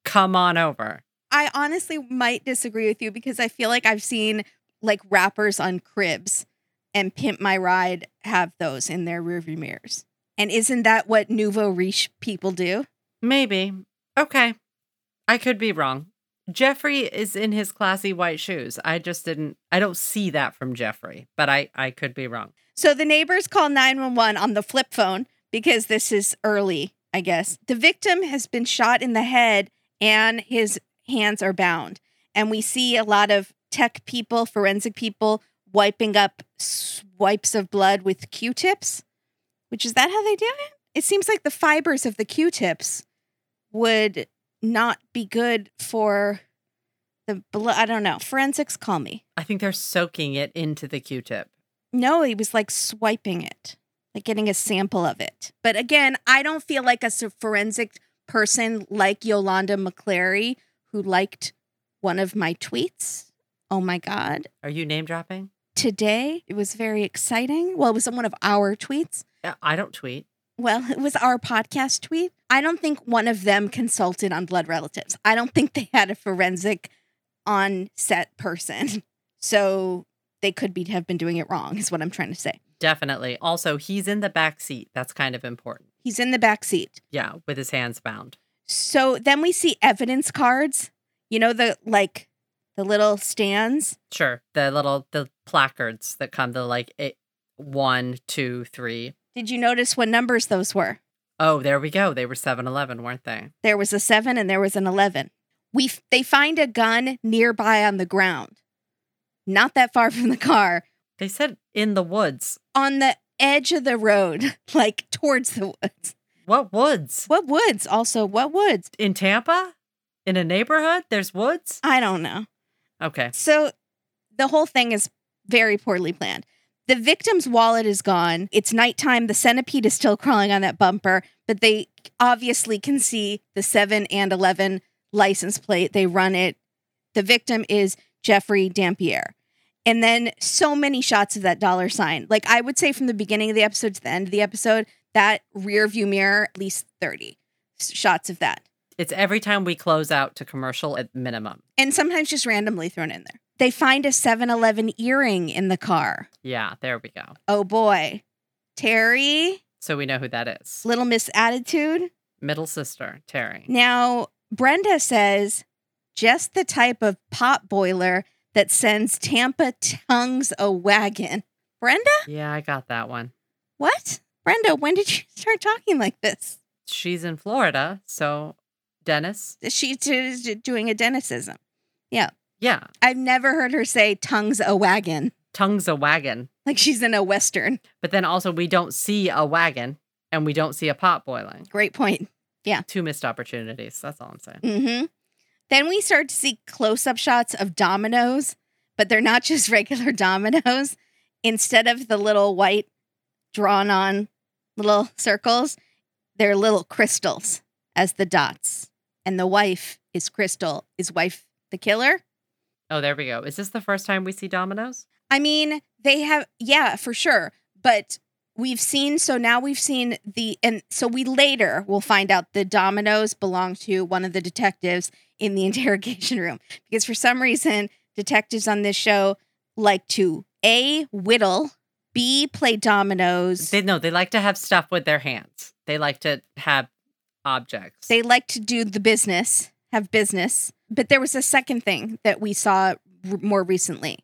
Come on over. I honestly might disagree with you because I feel like I've seen like rappers on cribs and Pimp My Ride have those in their rearview mirrors. And isn't that what nouveau riche people do? Maybe. Okay. I could be wrong. Jeffrey is in his classy white shoes. I just didn't I don't see that from Jeffrey, but I I could be wrong. So the neighbors call 911 on the flip phone because this is early, I guess. The victim has been shot in the head and his hands are bound. And we see a lot of tech people, forensic people wiping up swipes of blood with Q-tips. Which is that how they do it? It seems like the fibers of the Q-tips would not be good for the blood. I don't know. Forensics call me. I think they're soaking it into the Q-tip. No, he was like swiping it, like getting a sample of it. But again, I don't feel like a forensic person like Yolanda McClary, who liked one of my tweets. Oh my God. Are you name dropping? Today, it was very exciting. Well, it was one of our tweets. Yeah, I don't tweet. Well, it was our podcast tweet. I don't think one of them consulted on blood relatives. I don't think they had a forensic on set person. So they could be have been doing it wrong, is what I'm trying to say. Definitely. Also, he's in the back seat. That's kind of important. He's in the back seat. Yeah, with his hands bound. So then we see evidence cards. You know the like the little stands. Sure. The little the placards that come The like eight, one, two, three. Did you notice what numbers those were? Oh, there we go. They were 7-Eleven, weren't they? There was a 7 and there was an 11. We f- they find a gun nearby on the ground. Not that far from the car, They said in the woods. on the edge of the road, like towards the woods. What woods? What woods? Also, what woods? In Tampa? In a neighborhood? There's woods? I don't know. Okay. So the whole thing is very poorly planned. The victim's wallet is gone. It's nighttime. The centipede is still crawling on that bumper, but they obviously can see the 7 and 11 license plate. They run it. The victim is Jeffrey Dampier. And then so many shots of that dollar sign. Like I would say from the beginning of the episode to the end of the episode, that rear view mirror, at least 30 shots of that. It's every time we close out to commercial at minimum. And sometimes just randomly thrown in there. They find a 7 Eleven earring in the car. Yeah, there we go. Oh boy. Terry, So we know who that is. Little Miss Attitude. Middle sister, Terry. Now, Brenda says just the type of pot boiler that sends Tampa tongues a wagon. Brenda? Yeah, I got that one. What? Brenda, when did you start talking like this? She's in Florida, so Dennis. She's doing a denicism. Yeah, I've never heard her say tongues a wagon tongue's a wagon. like she's in a Western. But then also we don't see a wagon and we don't see a pot boiling. Great point. Yeah. Two missed opportunities. That's all I'm saying. Mm-hmm. Then we start to see close up shots of dominoes, but they're not just regular dominoes. Instead of the little white drawn on little circles, they're little crystals as the dots. And the wife is Crystal. Is wife the killer? Oh, there we go. Is this the first time we see dominoes? I mean, they have, yeah, for sure. But we've seen, so now we've seen the, and so we later will find out the dominoes belong to one of the detectives in the interrogation room. Because for some reason, detectives on this show like to A, whittle, B, play dominoes. They no, they like to have stuff with their hands. They like to have objects. They like to do the business, have business. But there was a second thing that we saw r- more recently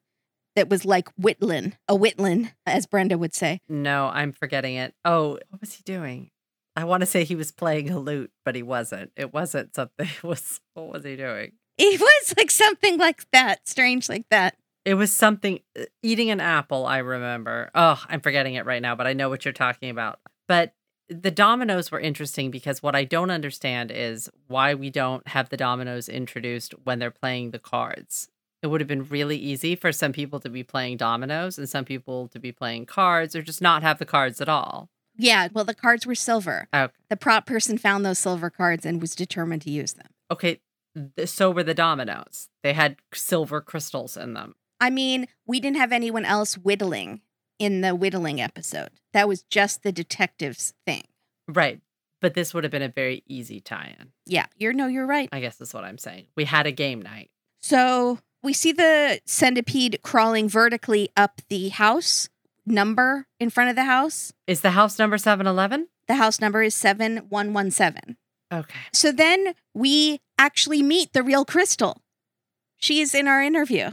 that was like Whitlin, a Whitlin, as Brenda would say. no, I'm forgetting it. Oh, what was he doing? I want to say he was playing a lute, but he wasn't. It wasn't something. It was what was he doing? It was like something like that, strange like that. It was something uh, eating an apple, I remember. Oh, I'm forgetting it right now, but I know what you're talking about. But the dominoes were interesting because what I don't understand is why we don't have the dominoes introduced when they're playing the cards. It would have been really easy for some people to be playing dominoes and some people to be playing cards or just not have the cards at all. Yeah, well, the cards were silver. Okay. The prop person found those silver cards and was determined to use them. Okay. So were the dominoes. They had silver crystals in them. I mean, we didn't have anyone else whittling in the whittling episode. That was just the detective's thing. Right. But this would have been a very easy tie in. Yeah, you're no, you're right. I guess is what I'm saying. We had a game night. So we see the centipede crawling vertically up the house number in front of the house. Is the house number 711? The house number is 7117. Okay. So then we actually meet the real Crystal. She's in our interview.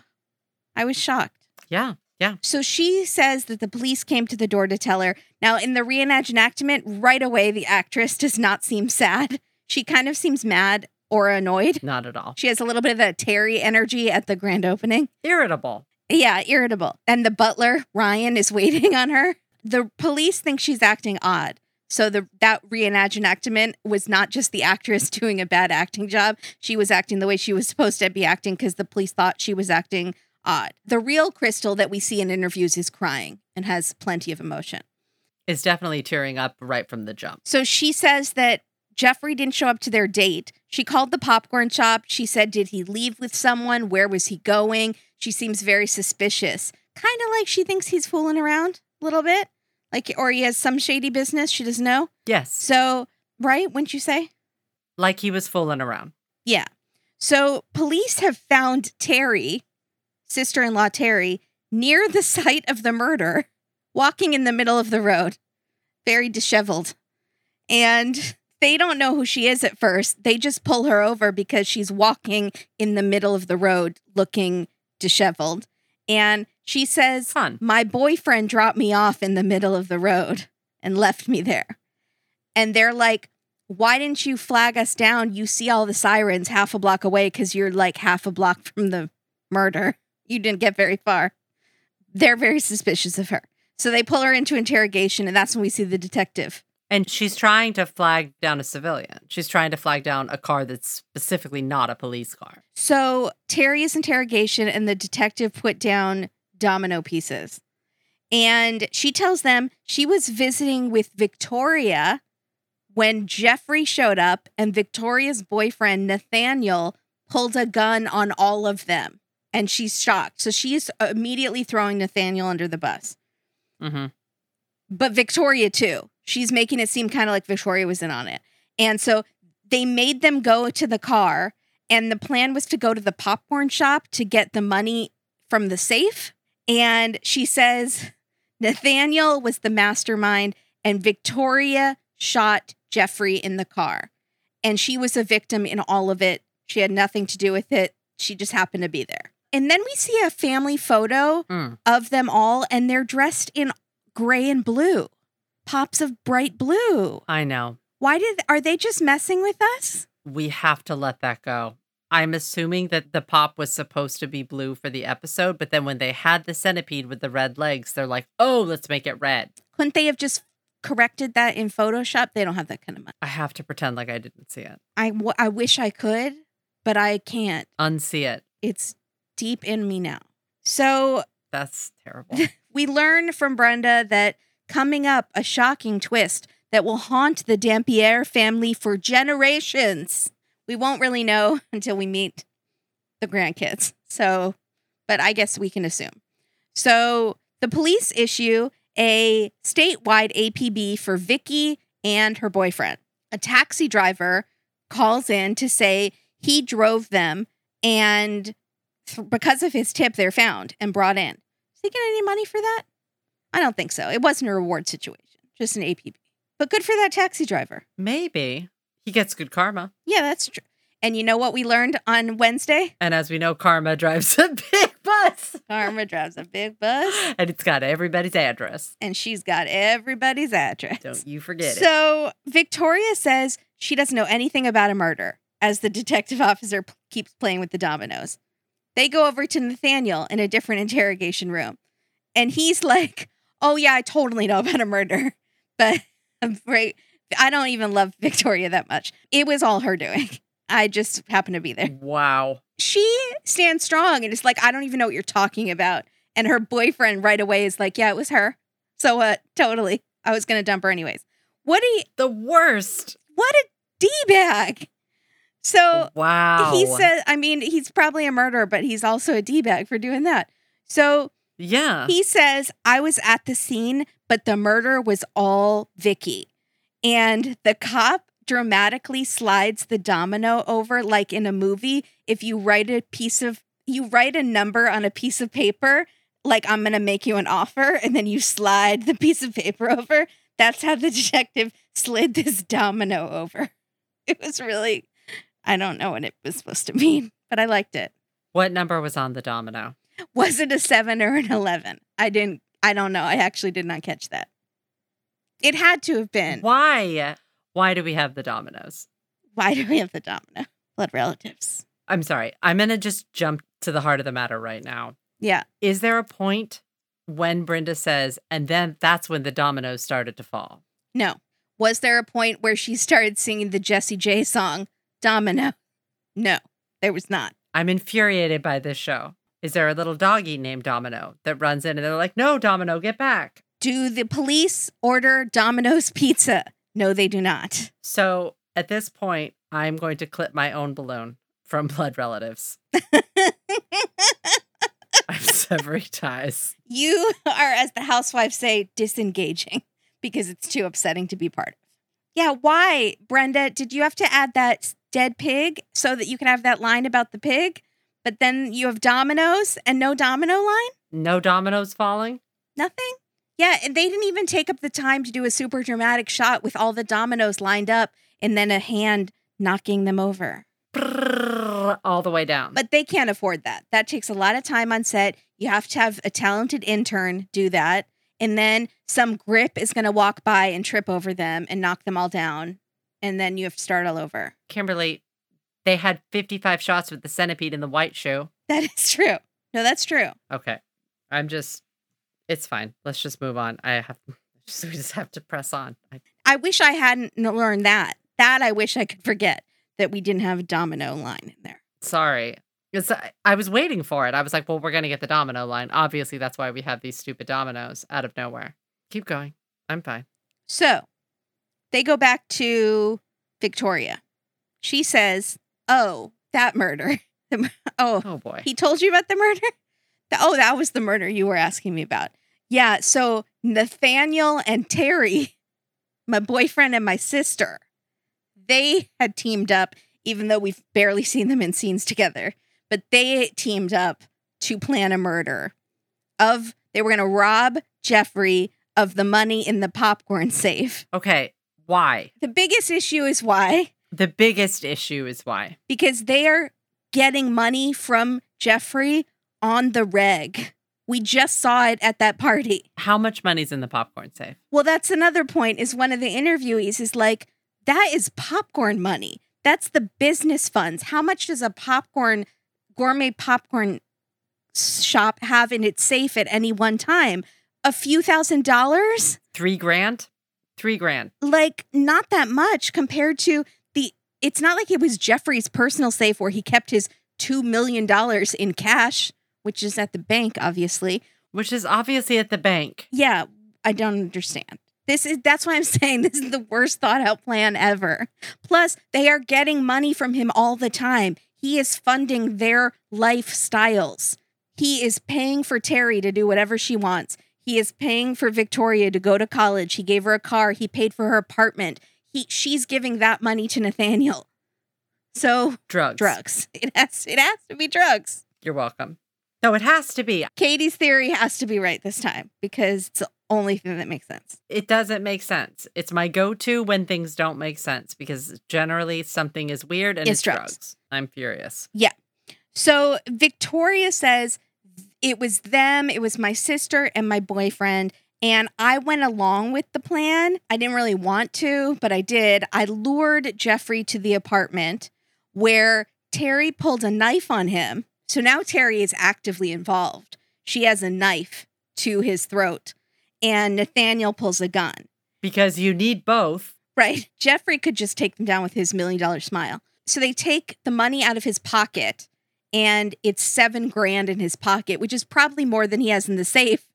I was shocked. Yeah. Yeah. So she says that the police came to the door to tell her. Now, in the reenactment, right away, the actress does not seem sad. She kind of seems mad or annoyed. Not at all. She has a little bit of that Terry energy at the grand opening. Irritable. Yeah, irritable. And the butler, Ryan, is waiting on her. The police think she's acting odd. So the that reenactment was not just the actress doing a bad acting job. She was acting the way she was supposed to be acting because the police thought she was acting odd. The real Crystal that we see in interviews is crying and has plenty of emotion. Is definitely tearing up right from the jump. So she says that Jeffrey didn't show up to their date. She called the popcorn shop. She said, Did he leave with someone? Where was he going? She seems very suspicious. Kind of like she thinks he's fooling around a little bit. Like, or he has some shady business she doesn't know. Yes. So, right? Wouldn't you say? Like he was fooling around. Yeah. So, police have found Terry, sister in law Terry, near the site of the murder, walking in the middle of the road, very disheveled. And they don't know who she is at first. They just pull her over because she's walking in the middle of the road looking disheveled. And she says, Fun. My boyfriend dropped me off in the middle of the road and left me there. And they're like, Why didn't you flag us down? You see all the sirens half a block away because you're like half a block from the murder. You didn't get very far. They're very suspicious of her. So they pull her into interrogation, and that's when we see the detective. And she's trying to flag down a civilian. She's trying to flag down a car that's specifically not a police car. So Terry's interrogation and the detective put down domino pieces. And she tells them she was visiting with Victoria when Jeffrey showed up, and Victoria's boyfriend, Nathaniel, pulled a gun on all of them. And she's shocked. So she's immediately throwing Nathaniel under the bus. Mm-hmm. But Victoria, too. She's making it seem kind of like Victoria was in on it. And so they made them go to the car, and the plan was to go to the popcorn shop to get the money from the safe. And she says Nathaniel was the mastermind, and Victoria shot Jeffrey in the car. And she was a victim in all of it. She had nothing to do with it. She just happened to be there. And then we see a family photo Mm. of them all, and they're dressed in gray and blue, pops of bright blue. I know. Why did are they just messing with us? We have to let that go. I'm assuming that the pop was supposed to be blue for the episode, but then when they had the centipede with the red legs, they're like, oh, let's make it red. Couldn't they have just corrected that in Photoshop? They don't have that kind of money. I have to pretend like I didn't see it. I, w- I wish I could, but I can't. Unsee it. It's deep in me now. So That's terrible. we learn from Brenda that coming up a shocking twist that will haunt the Dampier family for generations. We won't really know until we meet the grandkids. So, but I guess we can assume. So, the police issue a statewide APB for Vicky and her boyfriend. A taxi driver calls in to say he drove them and because of his tip they're found and brought in. Is he getting any money for that? I don't think so. It wasn't a reward situation, just an APB. But good for that taxi driver. Maybe he gets good karma. Yeah, that's true. And you know what we learned on Wednesday? And as we know, karma drives a big bus. Karma drives a big bus And it's got everybody's address. and she's got everybody's address. Don't you forget it. so Victoria says she doesn't know anything about a murder as the detective officer p- keeps playing with the dominoes. They go over to Nathaniel in a different interrogation room. And he's like, Oh, yeah, I totally know about a murder. But I'm afraid I don't even love Victoria that much. It was all her doing. I just happened to be there. Wow. She stands strong and it's like, I don't even know what you're talking about. And her boyfriend right away is like, Yeah, it was her. So what? totally. I was gonna dump her anyways. What a The worst. what a D bag. So Wow. he said, I mean, he's probably a murderer, but he's also a D bag for doing that. So Yeah. he says, I was at the scene, but the murder was all Vicky. And the cop dramatically slides the domino over like in a movie. If you write a piece of, you write a number on a piece of paper, like I'm going to make you an offer, and then you slide the piece of paper over. That's how the detective slid this domino over. It was really, I don't know what it was supposed to mean, but I liked it. what number was on the domino? Was it a seven or an 11? I didn't, I don't know. I actually did not catch that. It had to have been. Why? Why do we have the dominoes? Why do we have the domino? Blood relatives. I'm sorry. I'm going to just jump to the heart of the matter right now. Yeah. Is there a point when Brenda says, and then that's when the dominoes started to fall? No. Was there a point where she started singing the Jessie J song, Domino? No, there was not. I'm infuriated by this show. Is there a little doggy named Domino that runs in and they're like, no, Domino, get back? Do the police order Domino's pizza? No, they do not. So at this point, I'm going to clip my own balloon from blood relatives. I'm severing ties. you are, as the housewives say, disengaging because it's too upsetting to be part of. Yeah, why, Brenda? Did you have to add that dead pig so that you can have that line about the pig? But then you have dominoes and no domino line? No dominoes falling? Nothing? Yeah, and they didn't even take up the time to do a super dramatic shot with all the dominoes lined up and then a hand knocking them over. All the way down. But they can't afford that. That takes a lot of time on set. You have to have a talented intern do that. And then some grip is going to walk by and trip over them and knock them all down. And then you have to start all over. Kimberly, they had 55 shots with the centipede in the white shoe. That is true. No, that's true. Okay. I'm just, it's fine. Let's just move on. I have, we just have to press on. I, I wish I hadn't learned that. That I wish I could forget that we didn't have a domino line in there. sorry. It's, I, I was waiting for it. I was like, well, we're going to get the domino line. Obviously, that's why we have these stupid dominoes out of nowhere. Keep going. I'm fine. So they go back to Victoria. She says, Oh, that murder. The oh, Oh boy. he told you about the murder? The- oh, that was the murder you were asking me about. Yeah. So Nathaniel and Terry, my boyfriend and my sister, they had teamed up, even though we've barely seen them in scenes together, but they teamed up to plan a murder of, they were going to rob Jeffrey of the money in the popcorn safe. Okay. Why? The biggest issue is why? The biggest issue is why. Because they are getting money from Jeffrey on the reg. We just saw it at that party. How much money's in the popcorn safe? Well, that's another point is one of the interviewees is like, that is popcorn money. That's the business funds. How much does a popcorn, gourmet popcorn shop have in its safe at any one time? A few thousand dollars? Three grand? Three grand. like not that much compared to the it's not like it was Jeffrey's personal safe where he kept his 2 million dollars in cash which is at the bank obviously. Which is obviously at the bank. yeah i don't understand. This is that's why i'm saying this is the worst thought out plan ever. Plus they are getting money from him all the time. He is funding their lifestyles. He is paying for terry to do whatever she wants he is paying for victoria to go to college he gave her a car he paid for her apartment he she's giving that money to nathaniel so Drugs. drugs it has it has to be drugs You're welcome. No, it has to be. katie's theory has to be right this time because it's the only thing that makes sense It doesn't make sense. It's my go to when things don't make sense because generally something is weird and It's it's, drugs. drugs. I'm furious. Yeah. So Victoria says it was them, it was my sister and my boyfriend. And I went along with the plan. I didn't really want to, but I did. I lured Jeffrey to the apartment where Terry pulled a knife on him. So now Terry is actively involved. She has a knife to his throat, and Nathaniel pulls a gun. Because you need both. Right. Jeffrey could just take them down with his million dollar smile. So they take the money out of his pocket and it's seven grand in his pocket, which is probably more than he has in the safe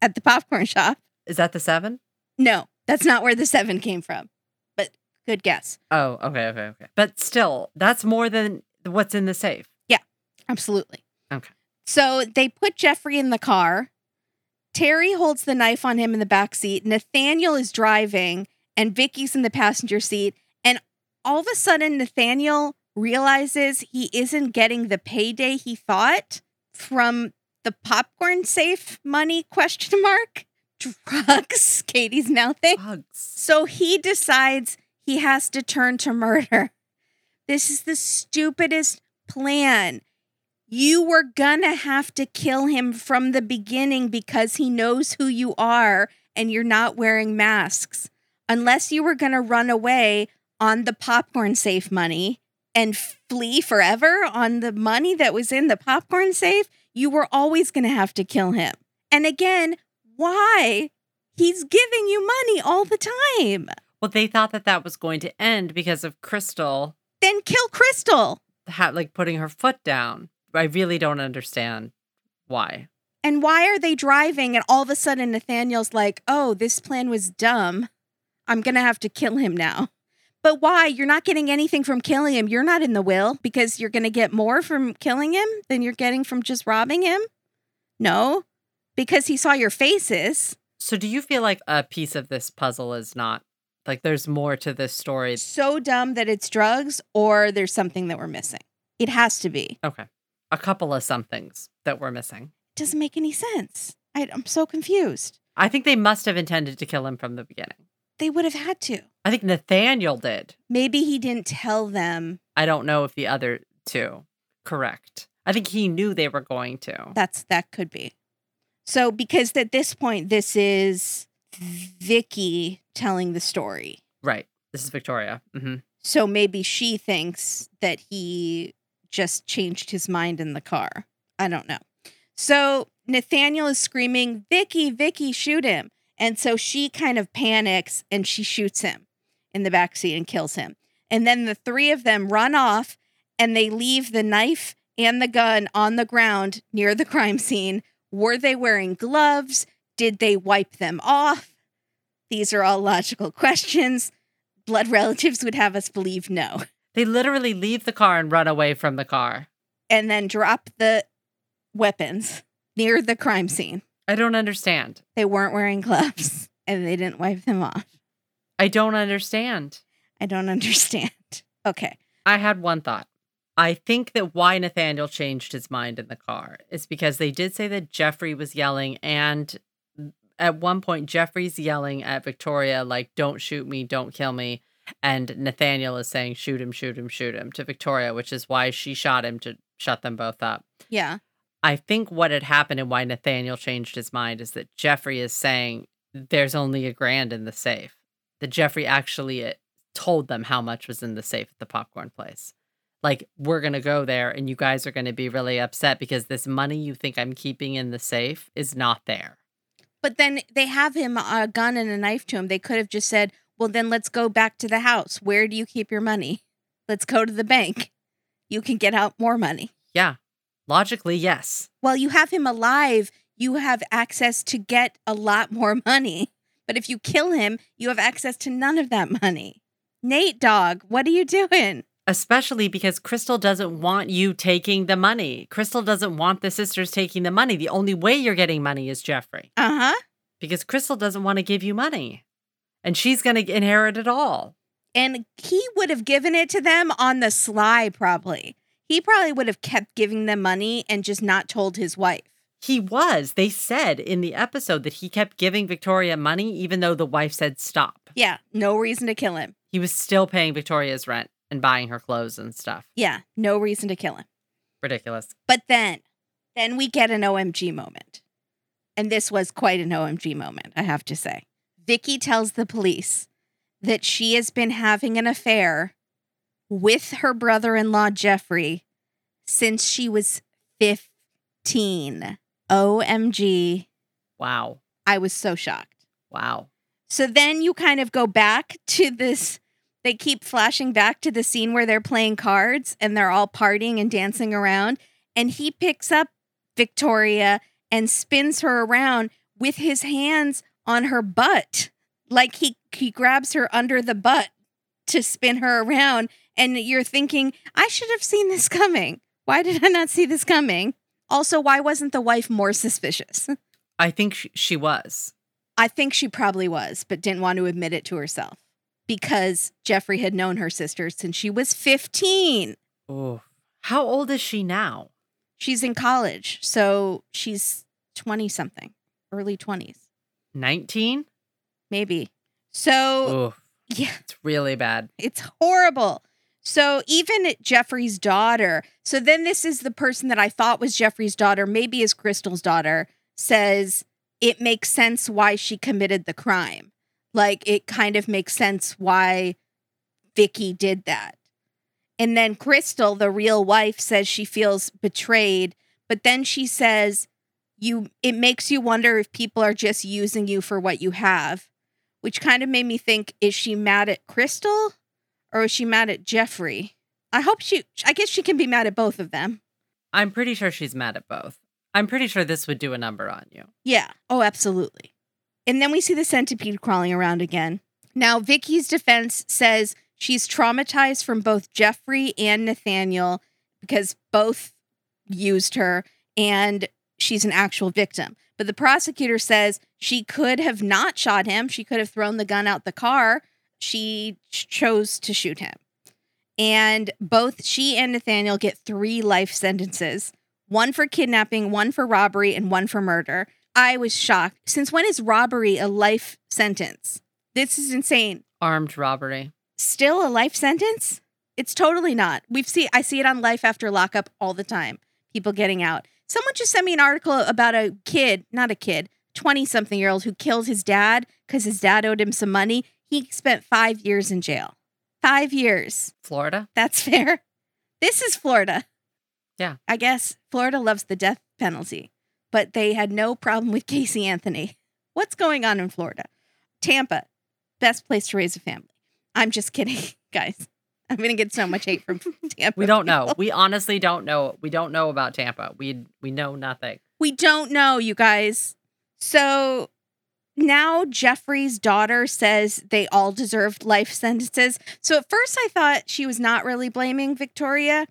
at the popcorn shop. Is that the seven? No, that's not where the seven came from, but good guess. Oh, okay, okay, okay. But still, that's more than what's in the safe. Yeah, absolutely. Okay. So they put Jeffrey in the car. Terry holds the knife on him in the back seat. Nathaniel is driving, and Vicky's in the passenger seat. And all of a sudden, Nathaniel realizes he isn't getting the payday he thought from the popcorn safe money question mark drugs katie's now think Bugs. so he decides he has to turn to murder. This is the stupidest plan. You were gonna have to kill him from the beginning because he knows who you are and you're not wearing masks. Unless you were gonna run away on the popcorn safe money and flee forever on the money that was in the popcorn safe, you were always gonna have to kill him. And again, why? He's giving you money all the time. Well, they thought that that was going to end because of Crystal Then kill Crystal. like putting her foot down. I really don't understand why. And why are they driving and all of a sudden Nathaniel's like, oh, this plan was dumb. I'm going to have to kill him now. But why? You're not getting anything from killing him. You're not in the will because you're going to get more from killing him than you're getting from just robbing him? No, because he saw your faces. So, do you feel like a piece of this puzzle is not like there's more to this story? So dumb that it's drugs or there's something that we're missing. It has to be. Okay. A couple of somethings that we're missing. doesn't make any sense. I, I'm so confused. I think they must have intended to kill him from the beginning. They would have had to. I think Nathaniel did. Maybe he didn't tell them I don't know if the other two. Correct. I think he knew they were going to. That's that could be. So because at this point this is Vicky telling the story. Right. This is Victoria. hmm So maybe she thinks that he just changed his mind in the car. I don't know. So Nathaniel is screaming, "Vicky, Vicky, shoot him." And so she kind of panics and she shoots him in the backseat and kills him. And then the three of them run off and they leave the knife and the gun on the ground near the crime scene. Were they wearing gloves? Did they wipe them off? These are all logical questions. Blood relatives would have us believe no. They literally leave the car and run away from the car. And then drop the weapons near the crime scene. I don't understand. They weren't wearing gloves and they didn't wipe them off. I don't understand. I don't understand. Okay. I had one thought. I think that why Nathaniel changed his mind in the car is because they did say that Jeffrey was yelling, and at one point, Jeffrey's yelling at Victoria, like, don't shoot me, don't kill me. And Nathaniel is saying, shoot him, shoot him, shoot him to Victoria, which is why she shot him to shut them both up. Yeah. I think what had happened and why Nathaniel changed his mind is that Jeffrey is saying there's only a grand in the safe. That Jeffrey actually uh, told them how much was in the safe at the popcorn place. Like, we're going to go there and you guys are going to be really upset because this money you think I'm keeping in the safe is not there. But then they have him a gun and a knife to him. They could have just said, well, then let's go back to the house. Where do you keep your money? Let's go to the bank. You can get out more money. Yeah. Logically, yes. While you have him alive, you have access to get a lot more money. But if you kill him, you have access to none of that money. Nate, dog, what are you doing? Especially because Crystal doesn't want you taking the money. Crystal doesn't want the sisters taking the money. The only way you're getting money is Jeffrey. Uh huh. because Crystal doesn't want to give you money. And she's going to inherit it all. And he would have given it to them on the sly, probably. He probably would have kept giving them money and just not told his wife. He was. They said in the episode that he kept giving Victoria money even though the wife said stop. Yeah, no reason to kill him. He was still paying Victoria's rent and buying her clothes and stuff. Yeah, no reason to kill him. Ridiculous. But then, then we get an OMG moment. And this was quite an OMG moment, I have to say. Vicky tells the police that she has been having an affair with her brother in law, Jeffrey, since she was 15. OMG. Wow. I was so shocked. Wow. So then you kind of go back to this. They keep flashing back to the scene where they're playing cards and they're all partying and dancing around. And he picks up Victoria and spins her around with his hands on her butt. Like he, he grabs her under the butt to spin her around. And you're thinking, I should have seen this coming. Why did I not see this coming? Also, why wasn't the wife more suspicious? I think sh- she was. I think she probably was, but didn't want to admit it to herself because Jeffrey had known her sister since she was 15. Oh. How old is she now? She's in college, so she's 20 something, early 20s, 19? maybe. So, Oh, yeah, it's really bad. it's horrible. So, even Jeffrey's daughter, so then this is the person that I thought was Jeffrey's daughter, maybe is Crystal's daughter, says it makes sense why she committed the crime. Like, it kind of makes sense why Vicky did that. And then Crystal, the real wife, says she feels betrayed, but then she says, you it makes you wonder if people are just using you for what you have, which kind of made me think is she mad at Crystal or is she mad at Jeffrey? I hope she I guess she can be mad at both of them. I'm pretty sure she's mad at both. I'm pretty sure this would do a number on you. Yeah. Oh, absolutely. And then we see the centipede crawling around again. Now, Vicky's defense says she's traumatized from both Jeffrey and Nathaniel because both used her and she's an actual victim. But the prosecutor says she could have not shot him. She could have thrown the gun out the car. She ch- chose to shoot him. And both she and Nathaniel get three life sentences one for kidnapping, one for robbery, and one for murder. I was shocked. Since when is robbery a life sentence? This is insane. Armed robbery. Still a life sentence? It's totally not. We've seen I see it on Life After Lockup all the time. People getting out. Someone just sent me an article about a kid, not a kid, 20 something year old who killed his dad because his dad owed him some money. He spent five years in jail. Five years. Florida? That's fair. This is Florida. Yeah. I guess Florida loves the death penalty, but they had no problem with Casey Anthony. What's going on in Florida? Tampa, best place to raise a family. I'm just kidding, guys. I'm going to get so much hate from Tampa. We don't know. We honestly don't know. We don't know about Tampa. We we know nothing. We don't know, you guys. So now Jeffrey's daughter says they all deserved life sentences. So at first I thought she was not really blaming Victoria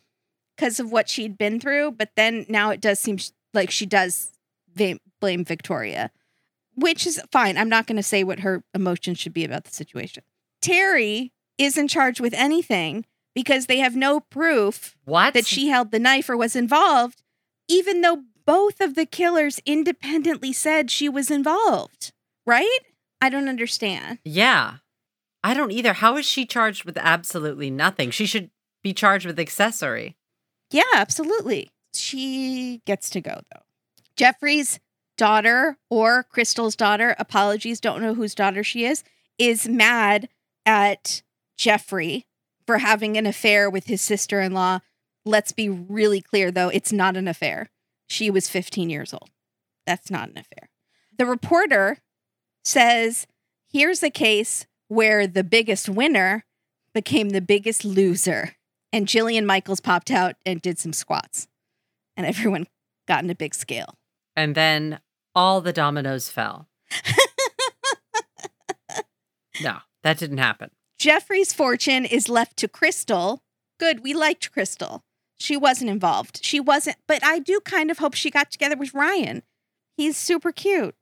because of what she'd been through, but then now it does seem sh- like she does va- blame Victoria, which is fine. I'm not going to say what her emotions should be about the situation. Terry isn't charged with anything because they have no proof What? that she held the knife or was involved, even though both of the killers independently said she was involved, right? I don't understand. Yeah. I don't either. How is she charged with absolutely nothing? She should be charged with accessory. Yeah, absolutely. She gets to go, though. Jeffrey's daughter or Crystal's daughter, apologies, don't know whose daughter she is, is mad at Jeffrey for having an affair with his sister in law. Let's be really clear, though, it's not an affair. She was 15 years old. That's not an affair. The reporter says here's a case where the biggest winner became the biggest loser. And Jillian Michaels popped out and did some squats. And everyone got in a big scale. And then all the dominoes fell. No, that didn't happen. Jeffrey's fortune is left to Crystal. Good, we liked Crystal. She wasn't involved. She wasn't, but I do kind of hope she got together with Ryan. He's super cute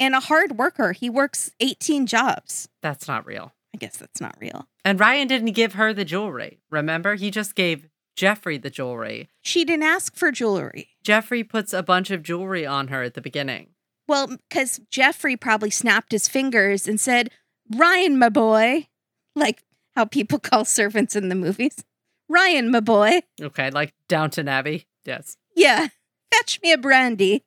and a hard worker. He works 18 jobs. That's not real. I guess that's not real. And Ryan didn't give her the jewelry. Remember? He just gave Jeffrey the jewelry. She didn't ask for jewelry. Jeffrey puts a bunch of jewelry on her at the beginning. Well, because Jeffrey probably snapped his fingers and said, Ryan, my boy, like how people call servants in the movies. Ryan, my boy. Okay, like Downton Abbey. Yes. Yeah, fetch me a brandy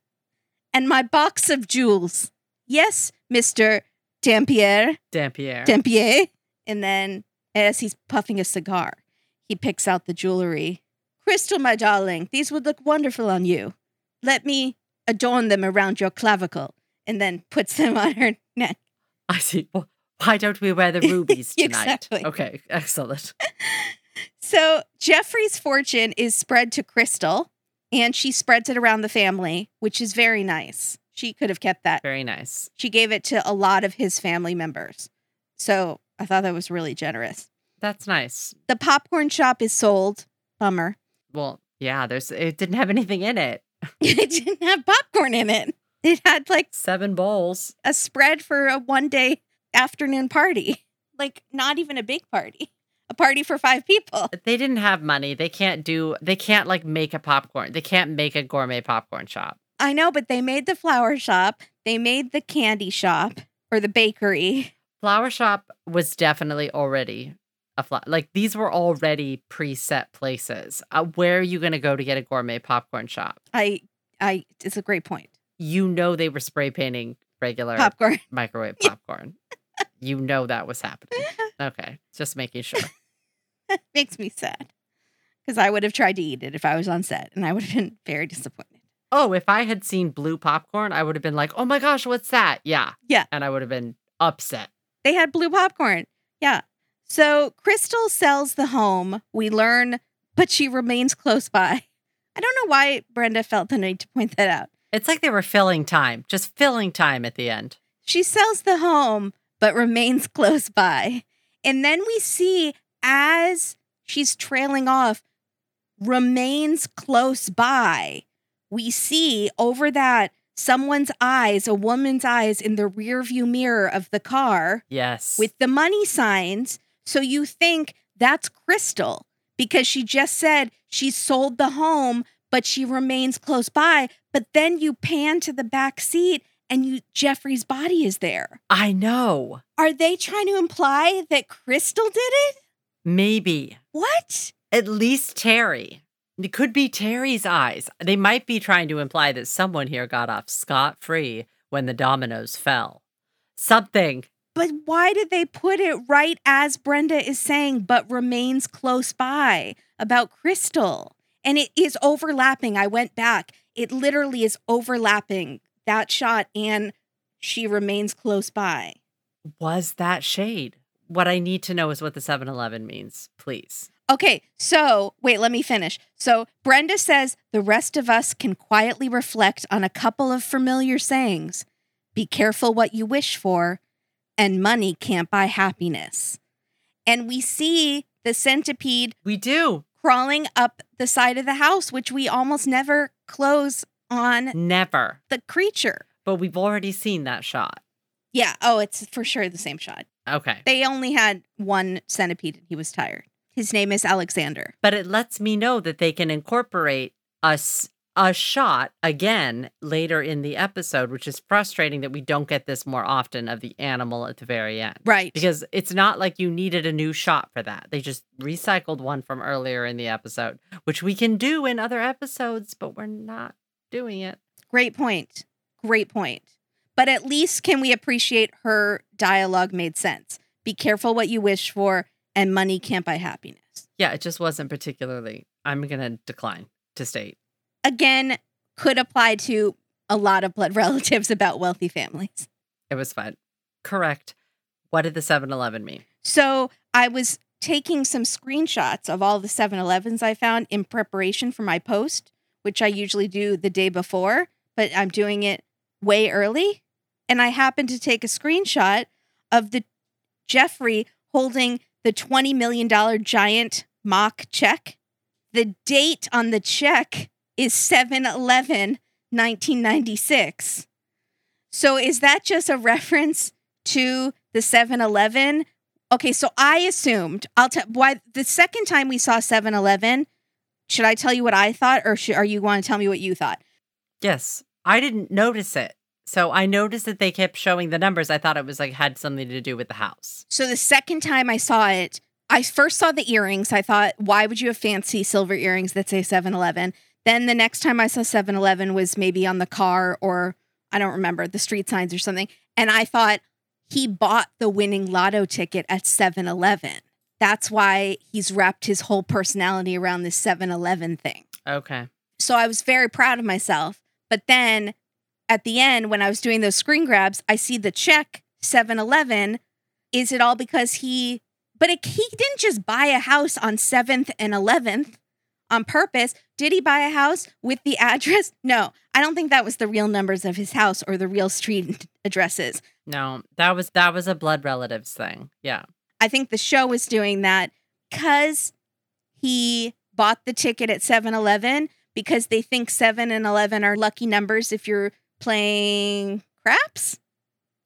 and my box of jewels. Yes, Mr. Dampier. Dampier. Dampier. And then, as he's puffing a cigar, he picks out the jewelry. Crystal, my darling, these would look wonderful on you. Let me adorn them around your clavicle. And then puts them on her neck. I see. Well, why don't we wear the rubies tonight? Exactly. Okay, excellent. So Jeffrey's fortune is spread to Crystal, and she spreads it around the family, which is very nice. She could have kept that. Very nice. She gave it to a lot of his family members. So I thought that was really generous. That's nice. The popcorn shop is sold. Bummer. Well, yeah, there's it didn't have anything in it. it didn't have popcorn in it. It had like Seven bowls. a spread for a one day afternoon party. Like not even a big party. A party for five people. They didn't have money. They can't do they can't like make a popcorn. They can't make a gourmet popcorn shop. I know, but they made the flower shop. They made the candy shop or the bakery. Flower shop was definitely already a fla- like these were already preset places. Uh, where are you going to go to get a gourmet popcorn shop? I I it's a great point. You know they were spray painting regular Popcorn. microwave popcorn. you know that was happening. Okay, just making sure. Makes me sad. Because I would have tried to eat it if I was on set and I would have been very disappointed. Oh, if I had seen blue popcorn, I would have been like, "Oh my gosh, what's that?" Yeah. Yeah. And I would have been upset. They had blue popcorn. Yeah. So Crystal sells the home. We learn, but she remains close by. I don't know why Brenda felt the need to point that out. It's like they were filling time, just filling time at the end. She sells the home, but remains close by. And then we see as she's trailing off, remains close by. We see over that someone's eyes, a woman's eyes in the rear view mirror of the car Yes. with the money signs. So you think that's Crystal because she just said she sold the home, but she remains close by. But then you pan to the back seat and you Jeffrey's body is there. I know. Are they trying to imply that Crystal did it? Maybe. What? At least Terry. It could be Terry's eyes. They might be trying to imply that someone here got off scot free when the dominoes fell. Something. But why did they put it right as Brenda is saying, but remains close by about Crystal? And it is overlapping. I went back. It literally is overlapping that shot and she remains close by. Was that shade? What I need to know is what the 7 Eleven means, please. Okay, so wait, let me finish. So Brenda says the rest of us can quietly reflect on a couple of familiar sayings Be careful what you wish for, and money can't buy happiness. And we see the centipede We do. crawling up the side of the house, which we almost never close on Never. the creature. But we've already seen that shot. Yeah, oh, it's for sure the same shot. Okay. They only had one centipede and he was tired. His name is Alexander. But it lets me know that they can incorporate us a shot again later in the episode, which is frustrating that we don't get this more often of the animal at the very end. Right. Because it's not like you needed a new shot for that. They just recycled one from earlier in the episode, which we can do in other episodes, but we're not doing it. Great point. Great point. But at least can we appreciate her dialogue made sense? Be careful what you wish for, and money can't buy happiness. Yeah, it just wasn't particularly. I'm going to decline to state. Again, could apply to a lot of blood relatives about wealthy families. It was fun. Correct. What did the 7 Eleven mean? So I was taking some screenshots of all the 7 Elevens I found in preparation for my post, which I usually do the day before, but I'm doing it way early. And I happened to take a screenshot of the Jeffrey holding the $20 million giant mock check. The date on the check is 7 11 1996. So is that just a reference to the 7 Eleven? Okay, so I assumed I'll tell why the second time we saw 7 Eleven, should I tell you what I thought or are you want to tell me what you thought? Yes, I didn't notice it. So I noticed that they kept showing the numbers. I thought it was like had something to do with the house. So the second time I saw it, I first saw the earrings. I thought, why would you have fancy silver earrings that say 7 Eleven? Then the next time I saw 7 Eleven was maybe on the car or I don't remember the street signs or something. And I thought he bought the winning lotto ticket at 7 Eleven. That's why he's wrapped his whole personality around this 7 Eleven thing. Okay. So I was very proud of myself. But then at the end, when I was doing those screen grabs, I see the check 7 Eleven, is it all because he, but it, he didn't just buy a house on 7th and 11th on purpose. Did he buy a house with the address? No, I don't think that was the real numbers of his house or the real street addresses. No, that was that was a blood relatives thing. Yeah. I think the show was doing that because he bought the ticket at 7 Eleven because they think 7 and 11 are lucky numbers if you're playing craps?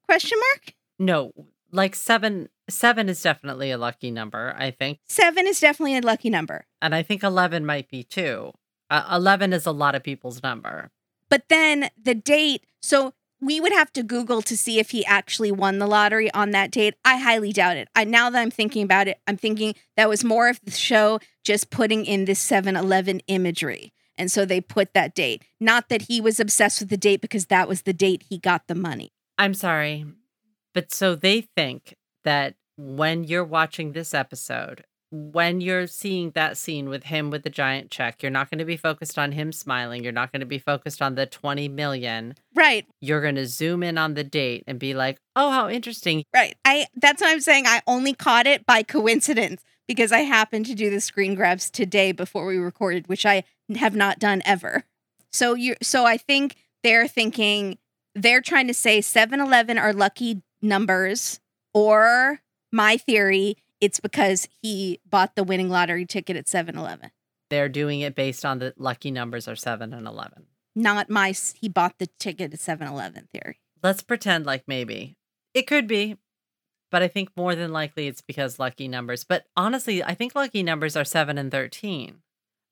Question mark? No, like seven seven is definitely a lucky number, I think. 7 is definitely a lucky number. And I think 11 might be too. Uh, 11 is a lot of people's number. But then the date, so we would have to Google to see if he actually won the lottery on that date. I highly doubt it. I now that I'm thinking about it, I'm thinking that was more of the show just putting in this 7-Eleven imagery. And so they put that date. Not that he was obsessed with the date because that was the date he got the money. I'm sorry. But so they think that when you're watching this episode, when you're seeing that scene with him with the giant check, you're not going to be focused on him smiling. You're not going to be focused on the 20 million. Right. You're going to zoom in on the date and be like, "Oh, how interesting." Right. I that's what I'm saying. I only caught it by coincidence because I happened to do the screen grabs today before we recorded, which I have not done ever. So you so I think they're thinking they're trying to say 7-Eleven are lucky numbers or my theory it's because he bought the winning lottery ticket at 7-Eleven. They're doing it based on the lucky numbers are 7 and 11. Not my he bought the ticket at 7-Eleven theory. Let's pretend like maybe. It could be, but I think more than likely it's because lucky numbers. But honestly, I think lucky numbers are 7 and 13.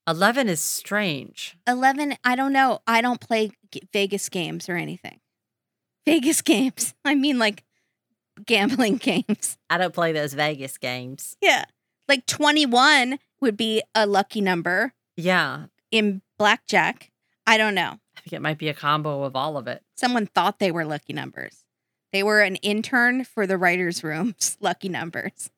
11 is strange. 11 I don't know. I don't play Vegas games or anything. Vegas games. I mean like gambling games. I don't play those Vegas games. Yeah. Like 21 would be a lucky number Yeah, in blackjack. I don't know. I think it might be a combo of all of it. Someone thought they were lucky numbers. They were an intern for the writers' room's lucky numbers.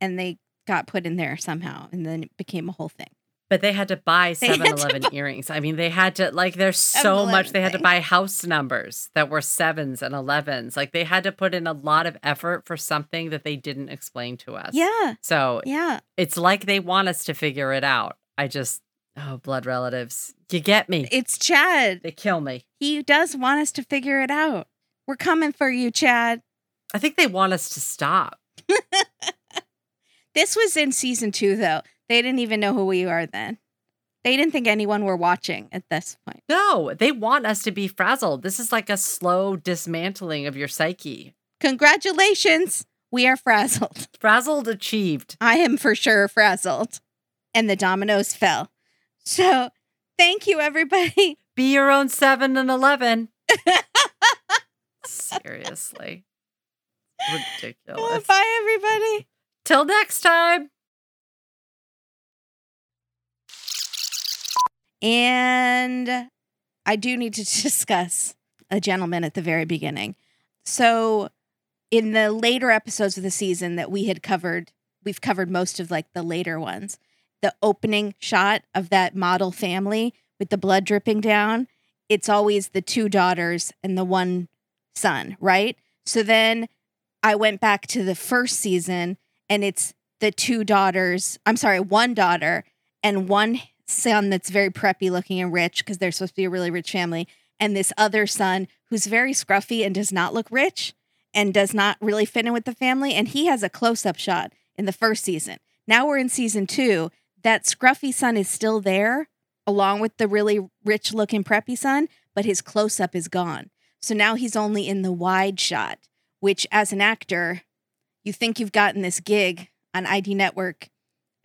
And they got put in there somehow. And then it became a whole thing. But they had to buy 7 to Eleven earrings. I mean, they had to, like, there's so 7-Eleven much. They had to buy house numbers that were sevens and 11s. Like, they had to put in a lot of effort for something that they didn't explain to us. Yeah. So Yeah. it's like they want us to figure it out. I just, oh, blood relatives. You get me. It's Chad. They kill me. He does want us to figure it out. We're coming for you, Chad. I think they want us to stop. This was in season two, though. They didn't even know who we are then. They didn't think anyone were watching at this point. No, they want us to be frazzled. This is like a slow dismantling of your psyche. Congratulations. We are frazzled. Frazzled achieved. I am for sure frazzled. And the dominoes fell. So thank you, everybody. Be your own 7 and 11. Seriously. Ridiculous. Bye, everybody. Till next time. And I do need to discuss a gentleman at the very beginning. So, in the later episodes of the season that we had covered, we've covered most of like the later ones. The opening shot of that model family with the blood dripping down, it's always the two daughters and the one son, right? So then I went back to the first season and it's the two daughters, I'm sorry, one daughter and one son that's very preppy looking and rich because they're supposed to be a really rich family, and this other son who's very scruffy and does not look rich and does not really fit in with the family. And he has a close up shot in the first season. Now we're in season two. That scruffy son is still there, along with the really rich looking preppy son, but his close up is gone. So now he's only in the wide shot, which as an actor, you think you've gotten this gig on ID Network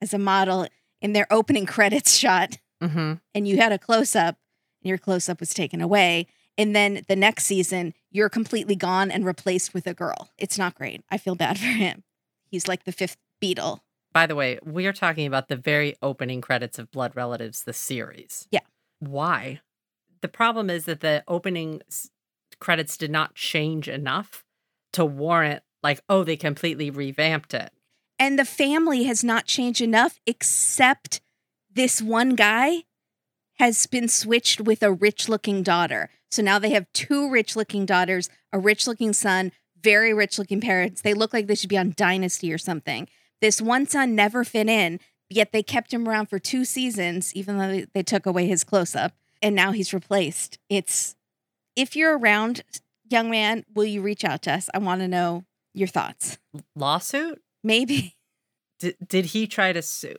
as a model in their opening credits shot Mm-hmm. and you had a close up and your close up was taken away and then the next season you're completely gone and replaced with a girl it's not great i feel bad for him he's like the fifth Beatle. By the way, we are talking about the very opening credits of Blood Relatives, the series. Yeah. Why? The problem is that the opening credits did not change enough to warrant, like, oh, they completely revamped it. And the family has not changed enough except this one guy has been switched with a rich looking daughter so now they have two rich looking daughters a rich looking son very rich looking parents. They look like they should be on Dynasty or something. This one son never fit in, yet they kept him around for two seasons, even though they- took away his close up, and now he's replaced. It's if you're around, young man, will you reach out to us? I want to know your thoughts. Lawsuit? Maybe. D- did he try to sue?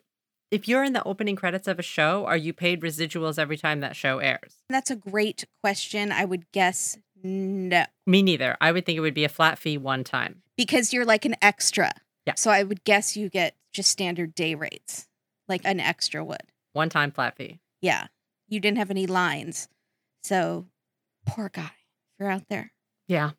If you're in the opening credits of a show, are you paid residuals every time that show airs? That's a great question. I would guess no, Me neither. I would think it would be a flat fee one time. because you're like an extra. Yeah. So I would guess you get just standard day rates, like an extra would. One time flat fee. Yeah. You didn't have any lines. So poor guy. You're out there. Yeah.